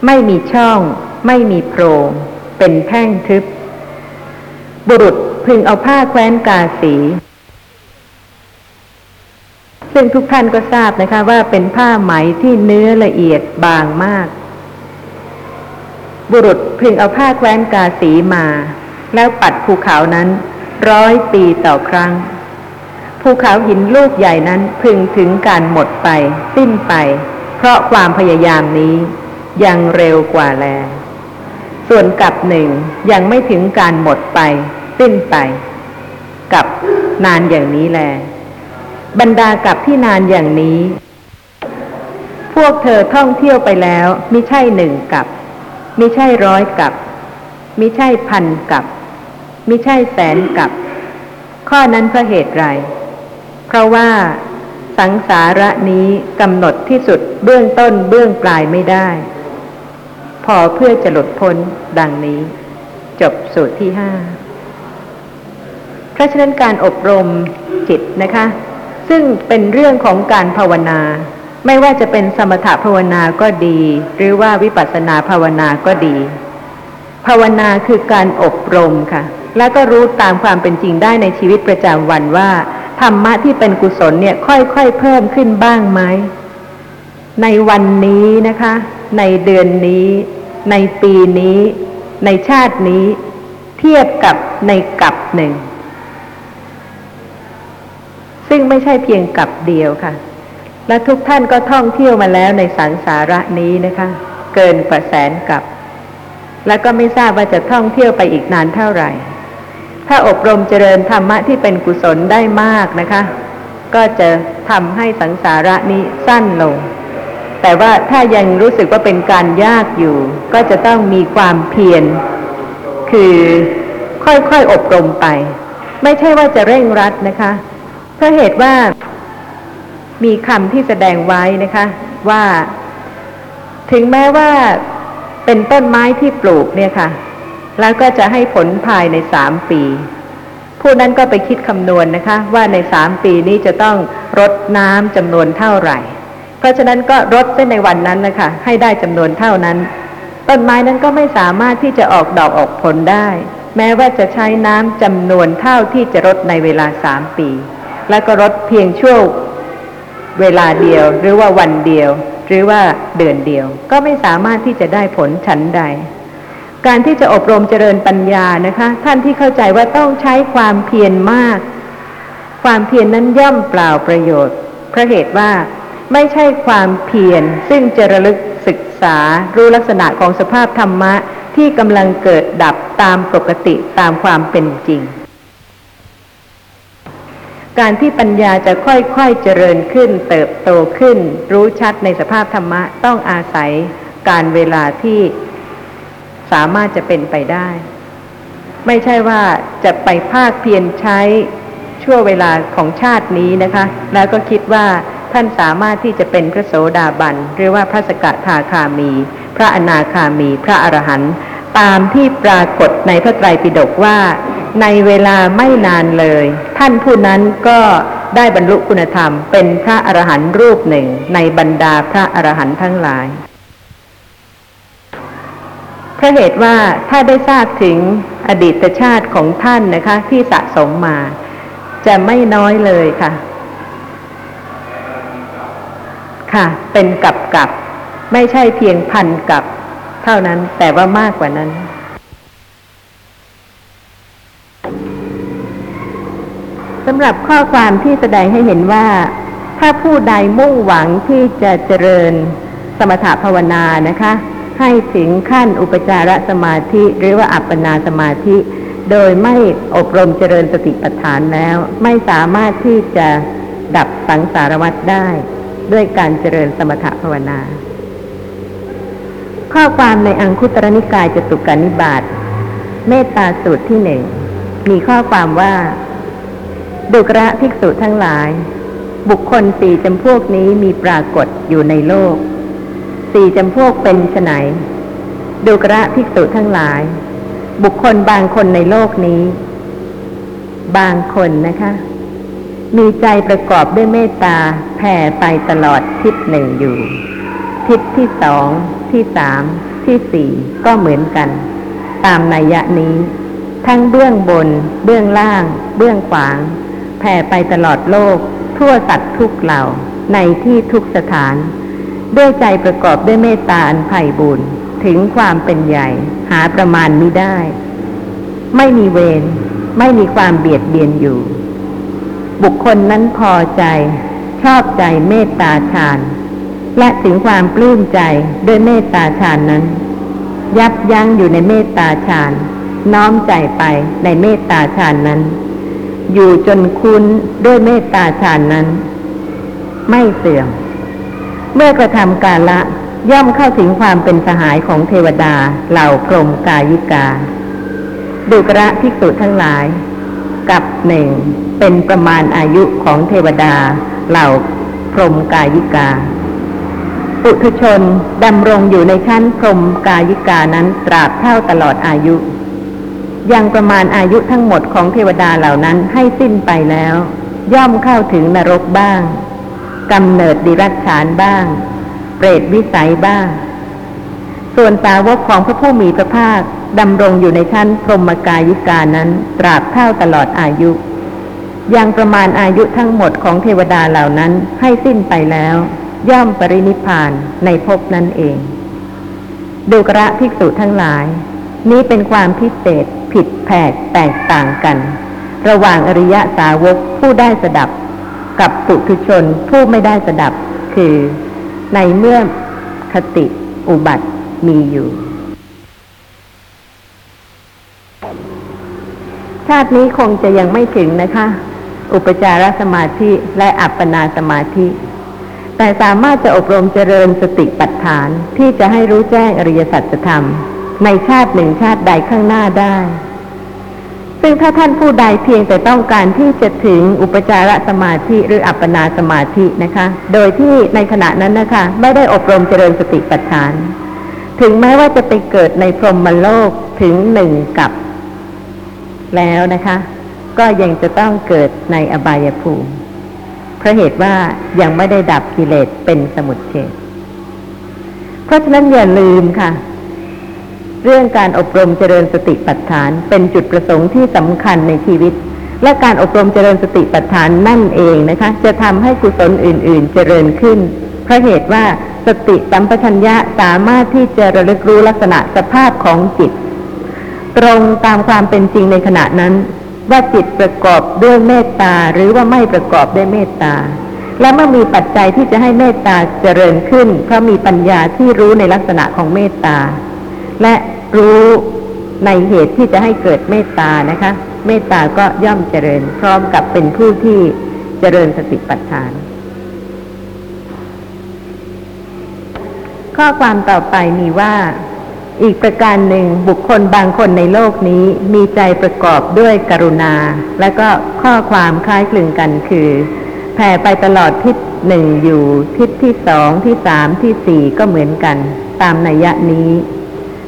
ไม่มีช่อง ไม่มีโพรง เป็นแท่งทึบ บุรุษ พึงเอาผ้าแคว้นกาสี ซึ่งทุกท่านก็ทราบนะคะ ว่าเป็นผ้าไหมที่เนื้อละเอียดบางมาก บุรุษพึงเอาผ้าแคว้นกาสีมา แล้วปัดภูเขานั้น ร้อยปีต่อครั้งภูเขาหินลูกใหญ่นั้นพึงถึงการหมดไป สิ้นไป เพราะความพยายามนี้ ยังเร็วกว่าแล ส่วนกับหนึ่งยังไม่ถึงการหมดไป สิ้นไป กับนานอย่างนี้แล บรรดากับที่นานอย่างนี้ พวกเธอท่องเที่ยวไปแล้วมิใช่หนึ่งกับมิใช่ร้อยกับมิใช่พันกับมิใช่แสนกับ ข้อนั้นเพราะเหตุไร เพราะว่าสังสาระนี้กำหนดที่สุดเบื้องต้นเบื้องปลายไม่ได้ พอเพื่อจะหลุดพ้นดังนี้ จบสูตรที่ห้า ราะฉะนั้นการอบรมจิตนะคะ ซึ่งเป็นเรื่องของการภาวนา ไม่ว่าจะเป็นสมถภาวนาก็ดี หรือว่าวิปัสสนาภาวนาก็ดี ภาวนาคือการอบรมค่ะ แล้วก็รู้ตามความเป็นจริงได้ในชีวิตประจำวันว่าธรรมะที่เป็นกุศลเนี่ยค่อยๆเพิ่มขึ้นบ้างไหมในวันนี้นะคะ ในเดือนนี้ ในปีนี้ ในชาตินี้ เทียบกับในกับหนึ่ง ซึ่งไม่ใช่เพียงกับเดียวค่ะ และทุกท่านก็ท่องเที่ยวมาแล้วในสังสาระนี้นะคะ เกินกว่าแสนกับ แล้วก็ไม่ทราบว่าจะท่องเที่ยวไปอีกนานเท่าไหร่ ถ้าอบรมเจริญธรรมะที่เป็นกุศลได้มากนะคะ ก็จะทำให้สังสาระนี้สั้นลง แต่ว่าถ้ายังรู้สึกว่าเป็นการยากอยู่ ก็จะต้องมีความเพียรคือค่อยๆอบรมไป ไม่ใช่ว่าจะเร่งรัดนะคะ เพราะเหตุว่ามีคำที่แสดงไว้นะคะ ว่า ถึงแม้ว่าเป็นต้นไม้ที่ปลูกเนี่ยค่ะ แล้วก็จะให้ผลภายในสามปี ผู้นั้นก็ไปคิดคำนวณนนะคะ ว่าในสามปีนี้จะต้องรดน้ำจำนวนเท่าไหร่ เพราะฉะนั้นก็รดเส้นในวันนั้นนะคะ ให้ได้จำนวนเท่านั้น ต้นไม้นั้นก็ไม่สามารถที่จะออกดอกออกผลได้ แม้ว่าจะใช้น้ำจำนวนเท่าที่จะรดในเวลาสามปี และก็รดเพียงช่วงเวลาเดียว หรือว่าวันเดียว หรือว่าเดือนเดียว ก็ไม่สามารถที่จะได้ผลฉันใด การที่จะอบรมเจริญปัญญานะคะ ท่านที่เข้าใจว่าต้องใช้ความเพียรมาก ความเพียรนนั้นย่อมเปล่าประโยชน์เพราะเหตุว่าไม่ใช่ความเพียรซึ่งจะระลึกศึกษารู้ลักษณะของสภาพธรรมะที่กำลังเกิดดับตามปกติตามความเป็นจริง การที่ปัญญาจะค่อยๆเจริญขึ้น เติบโตขึ้น รู้ชัดในสภาพธรรมะต้องอาศัยการเวลาที่สามารถจะเป็นไปได้ ไม่ใช่ว่าจะไปภาคเพียรใช้ช่วงเวลาของชาตินี้นะคะ แล้วก็คิดว่าท่านสามารถที่จะเป็นพระโสดาบันหรือว่าพระสกทาคามี พระอนาคามี พระอรหันต์ ตามที่ปรากฏในพระไตรปิฎกว่า ในเวลาไม่นานเลย ท่านผู้นั้นก็ได้บรรลุคุณธรรม เป็นพระอรหันต์รูปหนึ่งในบรรดาพระอรหันต์ทั้งหลายพราะเหตุว่าถ้าได้ทราบถึงอดีตชาติของท่านนะคะ ที่สะสมมา จะไม่น้อยเลยค่ะ ค่ะ เป็นกับกับ ไม่ใช่เพียงพันกับ เท่านั้นแต่ว่ามากกว่านั้นสำหรับข้อความที่แสดงให้เห็นว่า ถ้าผู้ใดมุ่งหวังที่จะเจริญสมถภาวนานะคะ ให้ถึงขั้นอุปจารสมาธิ หรือว่าอัปปนาสมาธิ โดยไม่อบรมเจริญสติปัฏฐานแล้ว ไม่สามารถที่จะดับสังสารวัฏได้ ด้วยการเจริญสมถภาวนา ข้อความในอังคุตรนิกายจตุกานิบาตเมตตาสูตรที่หนึ่งมีข้อความว่า ดุกระภิกษุทั้งหลาย บุคคลสี่จำพวกนี้มีปรากฏอยู่ในโลก สี่จำพวกเป็นไฉนดุกระภิกษุทั้งหลาย บุคคลบางคนในโลกนี้ บางคนนะคะ มีใจประกอบด้วยเมตตาแผ่ไปตลอดทิศหนึ่งอยู่ ทิศที่สองที่สามที่สี่ก็เหมือนกัน ตามนัยยะนี้ ทั้งเบื้องบน เบื้องล่าง เบื้องขวาง แผ่ไปตลอดโลก ทั่วสัตว์ทุกเหล่า ในที่ทุกสถาน ด้วยใจประกอบด้วยเมตตาอันไพ่บุญถึงความเป็นใหญ่ หาประมาณมิได้ ไม่มีเวรไม่มีความเบียดเบียนอยู่ บุคคลนั้นพอใจ ชอบใจเมตตาฌาน และถึงความปลื้มใจด้วยเมตตาฌานนั้น ยับยั้งอยู่ในเมตตาฌานน้อมใจไปในเมตตาฌานนั้น อยู่จนคุ้นด้วยเมตตาฌานนั้น ไม่เสื่อม เมื่อกระทำกาละย่อมเข้าถึงความเป็นสหายของเทวดาเหล่าพรหมกายิกา ดุกระภิกษุทั้งหลาย กับหนึ่งเป็นประมาณอายุของเทวดาเหล่าพรหมกายิกา ปุถุชนดำรงอยู่ในชั้นพรหมกายิกานั้นตราบเท่าตลอดอายุ ยังประมาณอายุทั้งหมดของเทวดาเหล่านั้นให้สิ้นไปแล้ว ย่อมเข้าถึงนรกบ้างกำเนิดดิรัจฉานบ้าง เปรตวิสัยบ้าง ส่วนสาวกของพระผู้มีพระภาคดำรงอยู่ในชั้นพรหมกายิกานั้นตราบเท่าตลอดอายุ ยังประมาณอายุทั้งหมดของเทวดาเหล่านั้นให้สิ้นไปแล้ว ย่อมปรินิพานในภพนั้นเอง ดูกระภิกษุทั้งหลาย นี้เป็นความพิเศษผิดแผกแตกต่างกัน ระหว่างอริยสาวกผู้ได้สดับ กับปุถุชนผู้ไม่ได้สดับ คือในเมื่อคติอุบัติมีอยู่ ชาตินี้คงจะยังไม่ถึงนะคะ อุปจารสมาธิและอัปปนาสมาธิ แต่สามารถจะอบรมเจริญสติปัฏฐานที่จะให้รู้แจ้งอริยสัจธรรม ในชาติหนึ่งชาติใดข้างหน้าได้ ซึ่งถ้าท่านผู้ใดเพียงแต่ต้องการที่จะถึงอุปจารสมาธิหรืออัปปนาสมาธินะคะ โดยที่ในขณะนั้นนะคะ ไม่ได้อบรมเจริญสติปัฏฐาน ถึงแม้ว่าจะไปเกิดในพรหมโลกถึงหนึ่งกับแล้วนะคะ ก็ยังจะต้องเกิดในอบายภูมิ เพราะเหตุว่ายังไม่ได้ดับกิเลสเป็นสมุทเฉดเพราะฉะนั้นอย่าลืมค่ะ เรื่องการอบรมเจริญสติปัฏฐาน เป็นจุดประสงค์ที่สำคัญในชีวิต และการอบรมเจริญสติปัฏฐานนั่นเองนะคะ จะทำให้กุศลอื่น ๆ เจริญขึ้น เพราะเหตุว่าสติสัมปชัญญะสามารถที่จะระลึกรู้ลักษณะสภาพของจิต ตรงตามความเป็นจริงในขณะนั้น ว่าจิตประกอบด้วยเมตตาหรือว่าไม่ประกอบด้วยเมตตา และเมื่อมีปัจจัยที่จะให้เมตตาเจริญขึ้น เพราะมีปัญญาที่รู้ในลักษณะของเมตตา และรู้ในเหตุที่จะให้เกิดเมตตานะคะ เมตตาก็ย่อมเจริญ พร้อมกับเป็นผู้ที่เจริญสติปัฏฐาน ข้อความต่อไปมีว่า อีกประการหนึ่งบุคคลบางคนในโลกนี้มีใจประกอบด้วยกรุณา และก็ข้อความคล้ายคลึงกันคือ แผ่ไปตลอดทิศหนึ่งอยู่ทิศที่สองที่สามที่สี่ก็เหมือนกัน ตามนัยยะนี้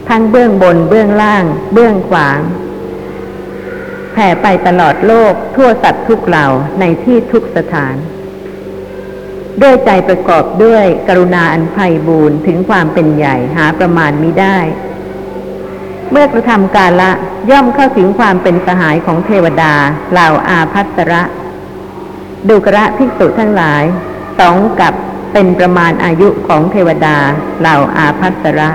ทั้งเบื้องบนเบื้องล่าง เบื้องขวาง แผ่ไปตลอดโลกทั่วสัตว์ทุกเหล่าในที่ทุกสถาน ด้วยใจประกอบด้วยกรุณาอันไพบูรณ์ถึงความเป็นใหญ่หาประมาณมิได้ เมื่อกระทำกาละย่อมเข้าถึงความเป็นสหายของเทวดาเหล่าอาพัสระ ดูกระภิกษุทั้งหลายสองกับเป็นประมาณอายุของเทวดาเหล่าอาพัสระ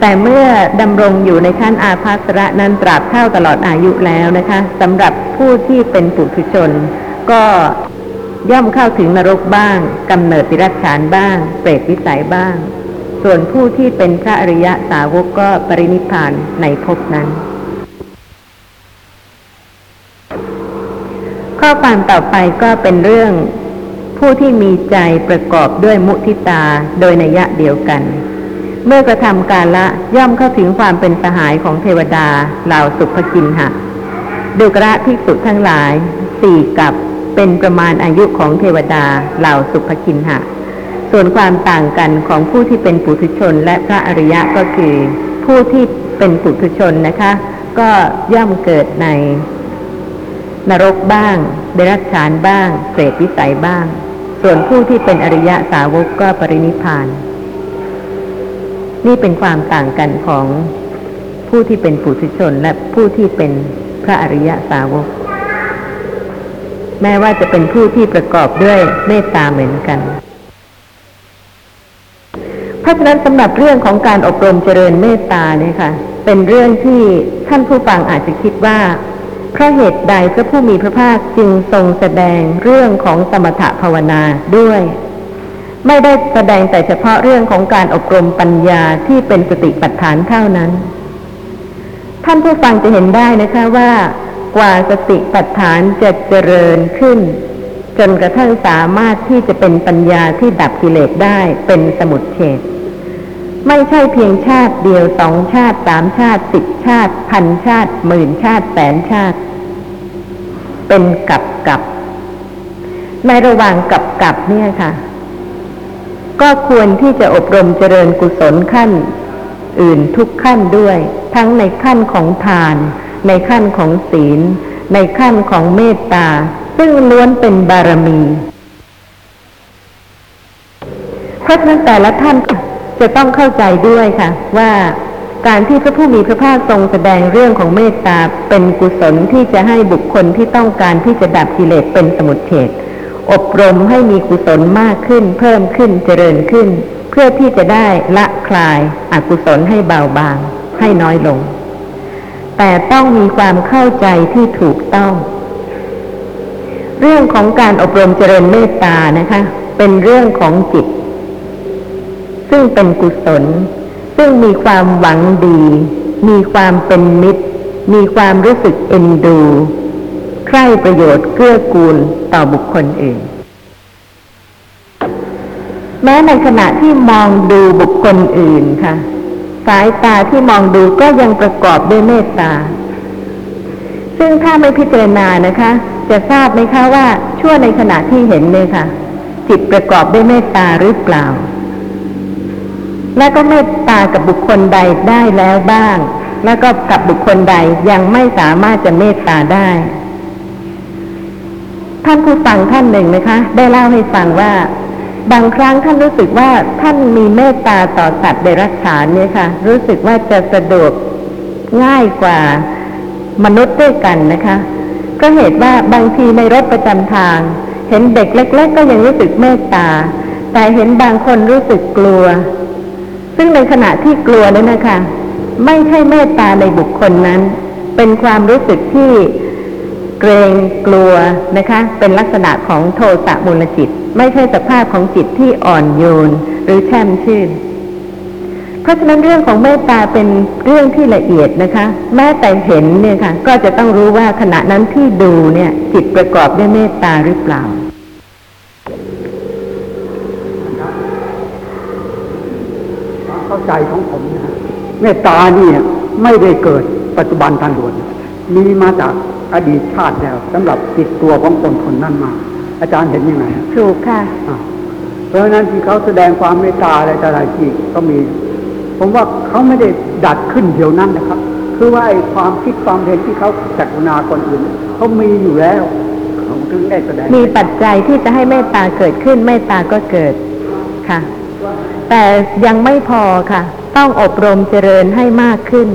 แต่เมื่อดำรงอยู่ในขั้นอาภัสระนั้นตราบเท่าตลอดอายุแล้วนะคะสำหรับผู้ที่เป็นปุถุชน ก็ ย่อมเข้าถึงนรกบ้างกำเนิดติรัจฉานบ้าง เปรตวิสัยบ้าง ส่วนผู้ที่เป็นพระอริยะสาวกก็ปรินิพานในภพนั้น ข้อความต่อไปก็เป็นเรื่อง ผู้ที่มีใจประกอบด้วยมุทิตาโดยนัยะเดียวกัน เมื่อกระทำการละย่อมเข้าถึงความเป็นสหายของเทวดาเหล่าสุภกินหะดูกระภิกษุทั้งหลายสี่กับ เป็นประมาณอายุของเทวดาเหล่าสุภกินหะ ส่วนความต่างกันของผู้ที่เป็นปุถุชนและพระอริยะก็คือ ผู้ที่เป็นปุถุชนนะคะ ก็ย่อมเกิดใน นรกบ้าง เดรัจฉานบ้างเปรตวิสัยบ้าง ส่วนผู้ที่เป็นอริยะสาวกก็ปรินิพาน นี่เป็นความต่างกันของผู้ที่เป็นปุถุชนและผู้ที่เป็นพระอริยะสาวก แม้ว่าจะเป็นผู้ที่ประกอบด้วยเมตตาเหมือนกัน เพราะฉะนั้นสำหรับเรื่องของการอบรมเจริญเมตตาเนี่ยค่ะ เป็นเรื่องที่ท่านผู้ฟังอาจจะคิดว่าเพราะเหตุใดพระผู้มีพระภาคจึงทรงแสดงเรื่องของสมถภาวนาด้วย ไม่ได้แสดงแต่เฉพาะเรื่องของการอบรมปัญญาที่เป็นสติปัฏฐานเท่านั้น ท่านผู้ฟังจะเห็นได้นะคะว่า กว่าสติปัฏฐานจะเจริญขึ้น จนกระทั่งสามารถที่จะเป็นปัญญาที่ดับกิเลสได้เป็นสมุดเฉดไม่ใช่เพียงชาติเดียวสองชาติสามชาติสิบชาติ พันชาติหมื่นชาติแสนชาติ เป็นกับกับ ในระหว่างกับกับเนี่ยค่ะ ก็ควรที่จะอบรมเจริญกุศลขั้น อื่นทุกขั้นด้วย ทั้งในขั้นของทาน ในขั้นของศีล ในขั้นของเมตตา ซึ่งล้วนเป็นบารมี เพราะฉะนั้นแต่ละท่านจะต้องเข้าใจด้วยค่ะ ว่าการที่พระผู้มีพระภาคทรงแสดงเรื่องของเมตตาเป็นกุศลที่จะให้บุคคลที่ต้องการที่จะดับกิเลสเป็นสมุทเฉดอบรมให้มีกุศลมากขึ้น เพิ่มขึ้นเจริญขึ้น เพื่อที่จะได้ละคลายอกุศลให้เบาบางให้น้อยลง แต่ต้องมีความเข้าใจที่ถูกต้อง เรื่องของการอบรมเจริญเมตตานะคะ เป็นเรื่องของจิต ซึ่งเป็นกุศล ซึ่งมีความหวังดี มีความเป็นมิตร มีความรู้สึกเอ็นดู ใคร่ประโยชน์เกื้อกูลต่อบุคคลอื่นแม้ในขณะที่มองดูบุคคลอื่นค่ะ สายตาที่มองดูก็ยังประกอบด้วยเมตตา ซึ่งถ้าไม่พิจารณานะคะ จะทราบไหมคะว่าชั่วในขณะที่เห็นเลยค่ะ จิตประกอบด้วยเมตตาหรือเปล่า และก็เมตตากับบุคคลใดได้แล้วบ้าง แล้วก็กับบุคคลใดยังไม่สามารถจะเมตตาได้ ท่านผู้ฟังท่านหนึ่งนะคะ ได้เล่าให้ฟังว่า บางครั้งท่านรู้สึกว่าท่านมีเมตตาต่อสัตว์เดรัจฉานเนี่ยค่ะ รู้สึกว่าจะสะดวกง่ายกว่ามนุษย์ด้วยกันนะคะ ก็เหตุว่าบางทีในรถประจำทาง เห็นเด็กเล็ก ๆ ก็ยังรู้สึกเมตตา แต่เห็นบางคนรู้สึกกลัว ซึ่งในขณะที่กลัวนั้นนะคะ ไม่ใช่เมตตาในบุคคลนั้น เป็นความรู้สึกที่เกรงกลัวนะคะ เป็นลักษณะของโทสะมูลจิต ไม่ใช่สภาพของจิตที่อ่อนโยนหรือแช่มชื่น เพราะฉะนั้นเรื่องของเมตตาเป็นเรื่องที่ละเอียดนะคะ แม้แต่เห็นเนี่ยค่ะ ก็จะต้องรู้ว่าขณะนั้นที่ดูเนี่ย จิตประกอบด้วยเมตตาหรือเปล่าความเข้าใจของผมนะฮะเมตตานี่ไม่ได้เกิดปัจจุบันทันด่วนมีมาจากอดีตชาติแล้วสำหรับติดตัวของคนคนนั้นมา อาจารย์เห็นยังไงฮะถูกค่ะอ่าเพราะฉะนั้นที่เขาแสดงความเมตตาอะไรต่ออะไรที่ก็มี ผมว่าเขาไม่ได้ดัดขึ้นเดียวนั้นนะครับ คือว่าไอ้ความคิดความเห็นที่เขาจักรุณาคนอื่นเขามีอยู่แล้วเขาถึงได้แสดงมีปัจจัยที่จะให้เมตตาเกิดขึ้นเมตตาก็เกิดค่ะ แต่ยังไม่พอค่ะ ต้องอบรมเจริญให้มากขึ้น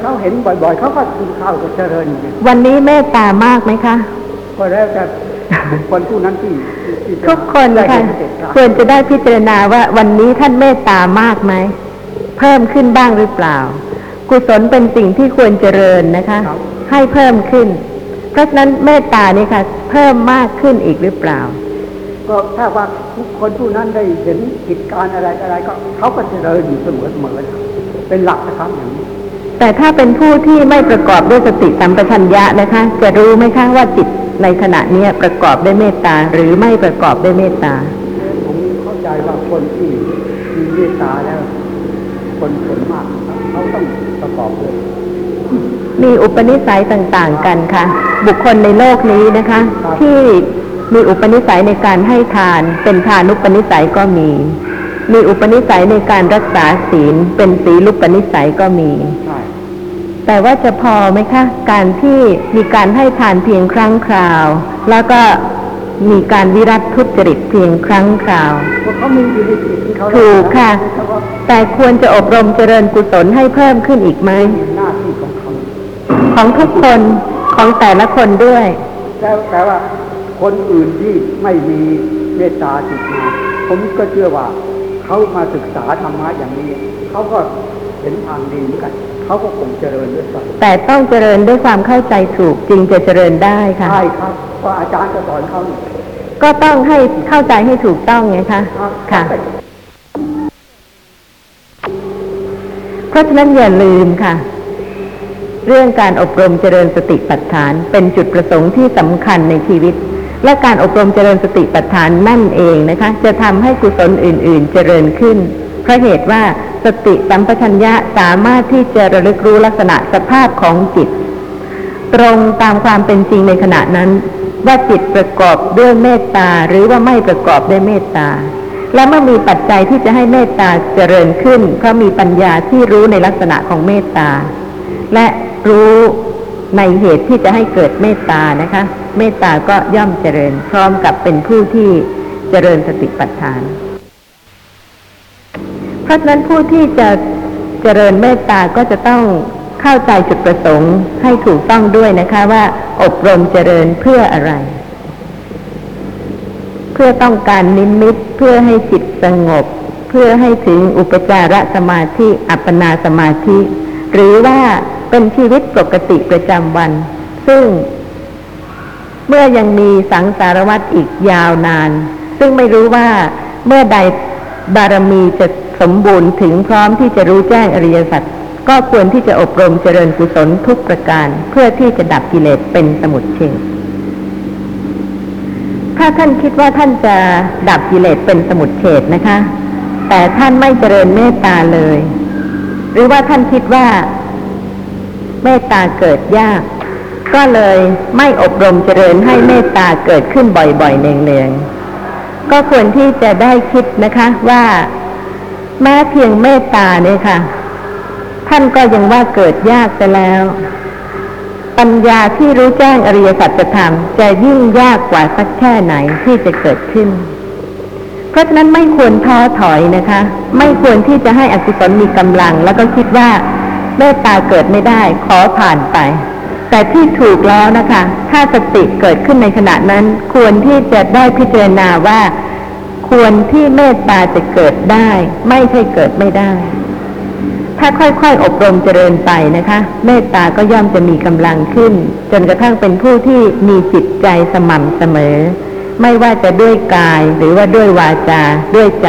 เขาเห็นบ่อยๆเขาก็กินข้าวกับเจริญอยู่วันนี้เมตตามากไหมคะ ก็แล้วแต่บุคคลผู้นั้นที่ที่จะทุกคนได้ค่ะเห็นเหตุการณ์ควรจะได้พิจารณาว่าวันนี้ท่านเมตตามากไหม เพิ่มขึ้นบ้างหรือเปล่า กุศลเป็นสิ่งที่ควรเจริญนะคะ ให้เพิ่มขึ้น เพราะฉะนั้นเมตตานี่ค่ะ เพิ่มมากขึ้นอีกหรือเปล่า ก็ถ้าว่าทุกคนผู้นั้นได้เห็นเหตุการณ์อะไรอะไรก็เขาก็เจริญอยู่เสมอเสมอเป็นหลักนะครับอย่างนี้แต่ถ้าเป็นผู้ที่ไม่ประกอบด้วยสติสัมปชัญญะนะคะ จะรู้ไหมคะว่าจิต ในขณะเนี้ยประกอบด้วยเมตตาหรือไม่ประกอบด้วยเมตตาผมเข้าใจว่าคนที่มีเมตตาแล้ว คนส่วนมากนะครับเขาต้องประกอบด้วยมีอุปนิสัยต่างๆกันค่ะ บุคคลในโลกนี้นะคะ ที่มีอุปนิสัยในการให้ทาน เป็นทานุปนิสัยก็มี มีอุปนิสัยในการรักษาศีล เป็นศีลุปนิสัยก็มีใช่ แต่ว่าจะพอไหมคะ การที่มีการให้ทานเพียงครั้งคราว แล้วก็มีการวิรัตทุจริตเพียงครั้งคราวเพราะเขามีอยู่ในจิตของเขาถูกค่ะเขาก็แต่ควรจะอบรมเจริญกุศลให้เพิ่มขึ้นอีกไหมเป็นหน้าที่ของเขาของทุกคนของแต่ละคนด้วยแต่แต่ว่า คนอื่นที่ไม่มีเมตตาจิตมาผมก็เชื่อว่าเขามาศึกษาธรรมะอย่างนี้เขาก็เห็นทางดีเหมือนกัน เขาก็คงเจริญด้วยกันแต่ต้องเจริญด้วยความเข้าใจถูกจึงจะเจริญได้ค่ะ ใช่ครับว่าอาจารย์จะสอนเขาเนี่ยก็ต้องให้เข้าใจให้ถูกต้องไงคะครับค่ะ เพราะฉะนั้นอย่าลืมค่ะ เรื่องการอบรมเจริญสติปัฏฐาน เป็นจุดประสงค์ที่สำคัญในชีวิต และการอบรมเจริญสติปัฏฐานนั่นเองนะคะ จะทำให้กุศลอื่น ๆ เจริญขึ้นเพราะเหตุว่า สติสัมปชัญญะสามารถที่จะระลึกรู้ลักษณะสภาพของจิต ตรงตามความเป็นจริงในขณะนั้น ว่าจิตประกอบด้วยเมตตาหรือว่าไม่ประกอบด้วยเมตตา และเมื่อมีปัจจัยที่จะให้เมตตาเจริญขึ้น เพราะมีปัญญาที่รู้ในลักษณะของเมตตา และรู้ในเหตุที่จะให้เกิดเมตตานะคะ เมตตาก็ย่อมเจริญพร้อมกับเป็นผู้ที่เจริญสติปัฏฐาน เพราะฉะนั้นผู้ที่จะเจริญเมตตาก็จะต้องเข้าใจจุดประสงค์ให้ถูกต้องด้วยนะคะว่าอบรมเจริญเพื่ออะไร เพื่อต้องการนิมิตเพื่อให้จิตสงบ เพื่อให้ถึงอุปจารสมาธิอัปปนาสมาธิ หรือว่าเป็นชีวิตปกติประจำวัน ซึ่งเมื่อยังมีสังสารวัตรอีกยาวนาน ซึ่งไม่รู้ว่าเมื่อใดบารมีจะ สมบูรณ์ถึงพร้อมที่จะรู้แจ้งอริยสัจก็ควรที่จะอบรมเจริญกุศลทุกประการเพื่อที่จะดับกิเลสเป็นสมุทเฉดถ้าท่านคิดว่าท่านจะดับกิเลสเป็นสมุทเฉดนะคะ แต่ท่านไม่เจริญเมตตาเลย หรือว่าท่านคิดว่าเมตตาเกิดยาก ก็เลยไม่อบรมเจริญให้เมตตาเกิดขึ้นบ่อยๆเนืองๆก็ควรที่จะได้คิดนะคะว่า แม้เพียงเมตตาเนี่ยค่ะ ท่านก็ยังว่าเกิดยากไปแล้ว ปัญญาที่รู้แจ้งอริยสัจธรรมจะยิ่งยากกว่าสักแค่ไหนที่จะเกิดขึ้น เพราะฉะนั้นไม่ควรท้อถอยนะคะ ไม่ควรที่จะให้อกุศลมีกำลัง แล้วก็คิดว่าเมตตาเกิดไม่ได้ ขอผ่านไป แต่ที่ถูกแล้วนะคะ ถ้าสติเกิดขึ้นในขณะนั้น ควรที่จะได้พิจารณาว่า ควรที่เมตตาจะเกิดได้ ไม่ใช่เกิดไม่ได้ ถ้าค่อยๆอบรมเจริญไปนะคะ เมตตาก็ย่อมจะมีกำลังขึ้น จนกระทั่งเป็นผู้ที่มีจิตใจสม่ำเสมอ ไม่ว่าจะด้วยกายหรือว่าด้วยวาจาด้วยใจ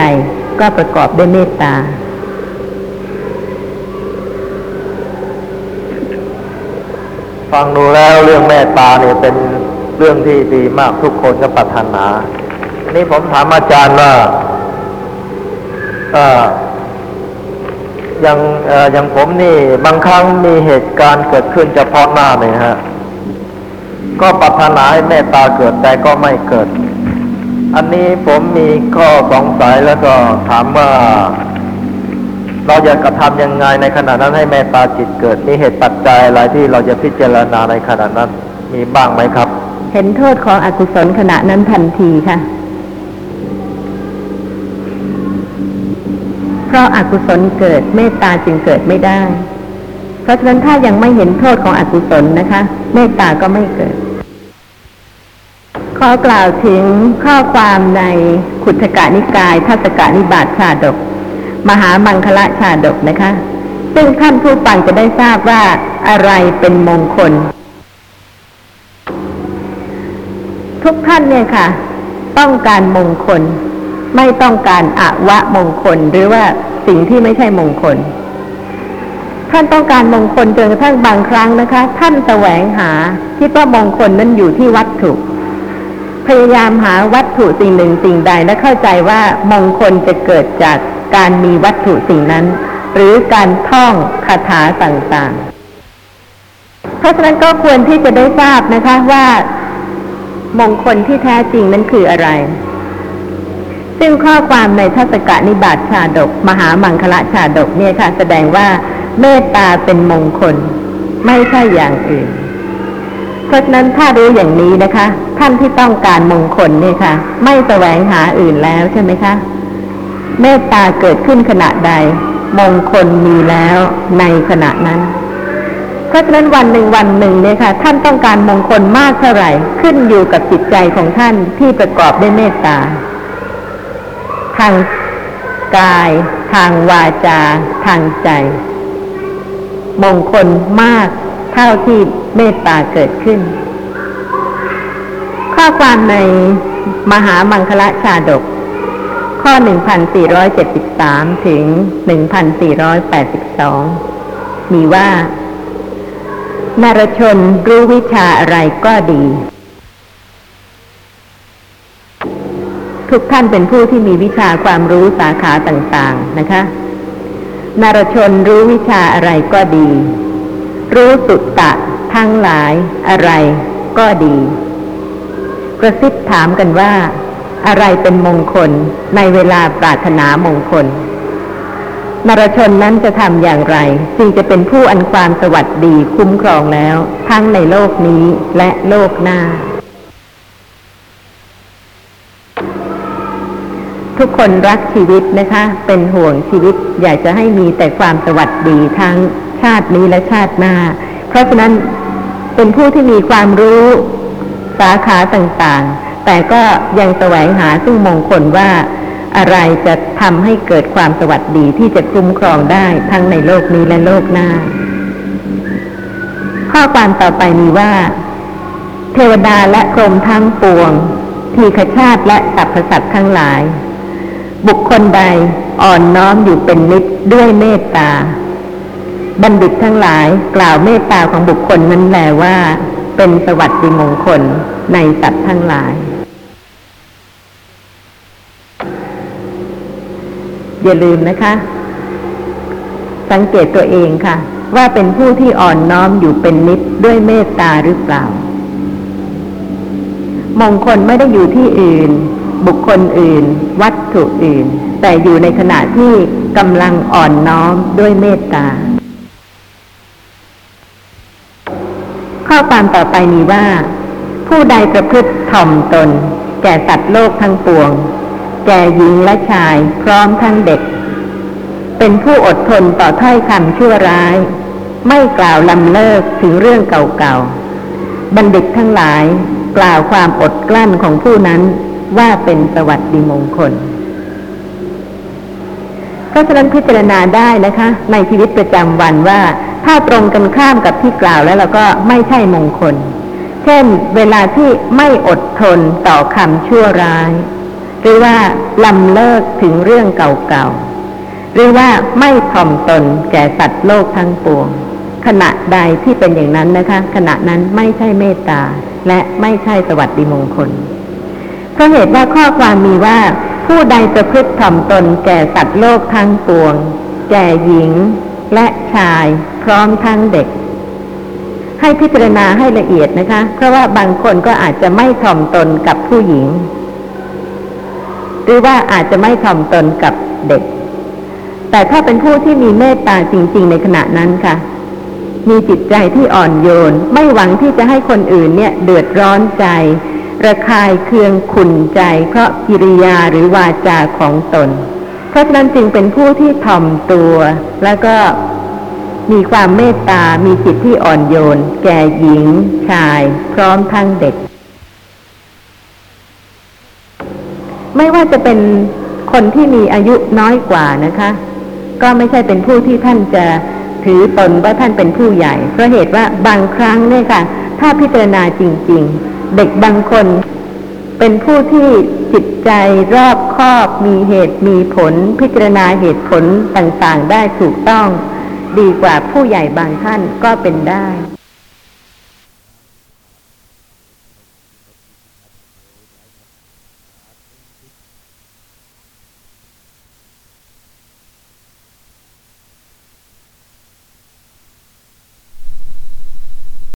ก็ประกอบด้วยเมตตาฟังดูแล้วเรื่องเมตตาเนี่ยเป็นเรื่องที่ดีมากทุกคนก็ปรารถนา นี่ผมถามอาจารย์ว่าอย่างอย่างผมนี่บางครั้งมีเหตุการณ์เกิดขึ้นเฉพาะหน้าเนี่ยฮะ ก็ปรารถนาให้เมตตาเกิดแต่ก็ไม่เกิด อันนี้ผมมีข้อสงสัยแล้วก็ถามว่า เราจะกระทำยังไงในขณะนั้นให้เมตตาจิตเกิด มีเหตุปัจจัยอะไรที่เราจะพิจารณาในขณะนั้นมีบ้างไหมครับ เห็นโทษของอกุศลขณะนั้นทันทีค่ะ เพ ราะอากุศลเกิดเมตตาจึงเกิดไม่ได้ เพราะฉะนั้นถ้ายังไม่เห็นโทษของอกุศลนะคะ เมตตาก็ไม่เกิด ขอกล่าวถึงข้อความในขุทกานิกายทัศกานิบาตชาดก มหามังคละชาดกนะคะ ซึ่งท่านผู้ฟังจะได้ทราบว่าอะไรเป็นมงคล ทุกท่านเนี่ยค่ะ ต้องการมงคล ไม่ต้องการอวะมงคลหรือว่าสิ่งที่ไม่ใช่มงคล ท่านต้องการมงคลจนกระทั่งบางครั้งนะคะ ท่านแสวงหาคิดว่ามงคลนั้นอยู่ที่วัตถุ พยายามหาวัตถุสิ่งหนึ่งสิ่งใดและเข้าใจว่ามงคลจะเกิดจากการมีวัตถุสิ่งนั้น หรือการท่องคาถาต่างๆ เพราะฉะนั้นก็ควรที่จะได้ทราบนะคะว่ามงคลที่แท้จริงนั้นคืออะไร ซึ่งข้อความในทัศกนิบาตชาดก มหามังคละชาดกเนี่ยค่ะ แสดงว่าเมตตาเป็นมงคล ไม่ใช่อย่างอื่น เพราะฉะนั้นถ้ารู้อย่างนี้นะคะ ท่านที่ต้องการมงคลเนี่ยค่ะ ไม่แสวงหาอื่นแล้วใช่ไหมคะ เมตตาเกิดขึ้นขณะใด มงคลมีแล้วในขณะนั้นเพราะฉะนั้นวันหนึ่งวันหนึ่งเนี่ยค่ะ ท่านต้องการมงคลมากเท่าไหร่ ขึ้นอยู่กับจิตใจของท่านที่ประกอบด้วยเมตตา ทางกาย ทางวาจา ทางใจ มงคลมากเท่าที่เมตตาเกิดขึ้น ข้อความในมหามังคละชาดก ข้อ 1473 ถึง 1482 มีว่านารชนรู้วิชาอะไรก็ดี ทุกท่านเป็นผู้ที่มีวิชาความรู้สาขาต่างๆนะคะ นารชนรู้วิชาอะไรก็ดี รู้สุตตะทั้งหลายอะไรก็ดี กระซิบถามกันว่า อะไรเป็นมงคลในเวลาปรารถนามงคลนรชนนั้นจะทำอย่างไร จึงจะเป็นผู้อันความสวัสดีคุ้มครองแล้ว ทั้งในโลกนี้และโลกหน้า ทุกคนรักชีวิตนะคะ เป็นห่วงชีวิต อยากจะให้มีแต่ความสวัสดีทั้งชาตินี้และชาติหน้า เพราะฉะนั้นเป็นผู้ที่มีความรู้สาขาต่างๆ แต่ก็ยังแสวงหาซึ่งมงคลว่าอะไรจะทำให้เกิดความสวัสดีที่จะคุ้มครองได้ทั้งในโลกนี้และโลกหน้า ข้อความต่อไปมีว่า เทวดาและพรมทั้งปวงทีขชาติและสรรพสัตว์ทั้งหลาย บุคคลใดอ่อนน้อมอยู่เป็นนิดด้วยเมตตา บัณฑิตทั้งหลายกล่าวเมตตาของบุคคลนั้นแลว่า เป็นสวัสดิมงคลในสัตว์ทั้งหลาย อย่าลืมนะคะ สังเกตตัวเองค่ะ ว่าเป็นผู้ที่อ่อนน้อมอยู่เป็นนิดด้วยเมตตาหรือเปล่ามงคลไม่ได้อยู่ที่อื่น บุคคลอื่น วัตถุอื่น แต่อยู่ในขณะที่กำลังอ่อนน้อมด้วยเมตตา ข้อความต่อไปมีว่า ผู้ใดประพฤติถ่อมตน แก่สัตว์โลกทั้งปวง แก่หญิงและชายพร้อมทั้งเด็ก เป็นผู้อดทนต่อถ้อยคำชั่วร้าย ไม่กล่าวลำเลิกถึงเรื่องเก่าๆบัณฑิตทั้งหลายกล่าวความอดกลั้นของผู้นั้น ว่าเป็นสวัสดิมงคล เพราะฉะนั้นพิจารณาได้นะคะ ในชีวิตประจำวันว่า ถ้าตรงกันข้ามกับที่กล่าวแล้วเราก็ไม่ใช่มงคล เช่น เวลาที่ไม่อดทนต่อคำชั่วร้าย หรือว่าลำเลิกถึงเรื่องเก่าๆ หรือว่าไม่ถ่อมตนแก่สัตว์โลกทั้งปวง ขณะใดที่เป็นอย่างนั้นนะคะ ขณะนั้นไม่ใช่เมตตาและไม่ใช่สวัสดิมงคล เพราะเหตุว่าข้อความมีว่า ผู้ใดประพฤติถ่อมตนแก่สัตว์โลกทั้งปวง แก่หญิงและชายพร้อมทั้งเด็ก ให้พิจารณาให้ละเอียดนะคะ เพราะว่าบางคนก็อาจจะไม่ถ่อมตนกับผู้หญิง หรือว่าอาจจะไม่ถ่อมตนกับเด็ก แต่ถ้าเป็นผู้ที่มีเมตตาจริง ๆ ในขณะนั้นค่ะ มีจิตใจที่อ่อนโยน ไม่หวังที่จะให้คนอื่นเนี่ย เดือดร้อนใจ ระคายเคืองขุนใจ เพราะกิริยาหรือวาจาของตน เพราะฉะนั้นจึงเป็นผู้ที่ถ่อมตัว แล้วก็มีความเมตตา มีจิตที่อ่อนโยน แก่หญิง ชาย พร้อมทั้งเด็ก ไม่ว่าจะเป็นคนที่มีอายุน้อยกว่านะคะ ก็ไม่ใช่เป็นผู้ที่ท่านจะถือตนว่าท่านเป็นผู้ใหญ่ เพราะเหตุว่าบางครั้งเนี่ยค่ะ ถ้าพิจารณาจริง ๆ เด็กบางคน เป็นผู้ที่จิตใจรอบคอบมีเหตุมีผล พิจารณาเหตุผลต่างๆ ได้ถูกต้อง ดีกว่าผู้ใหญ่บางท่านก็เป็นได้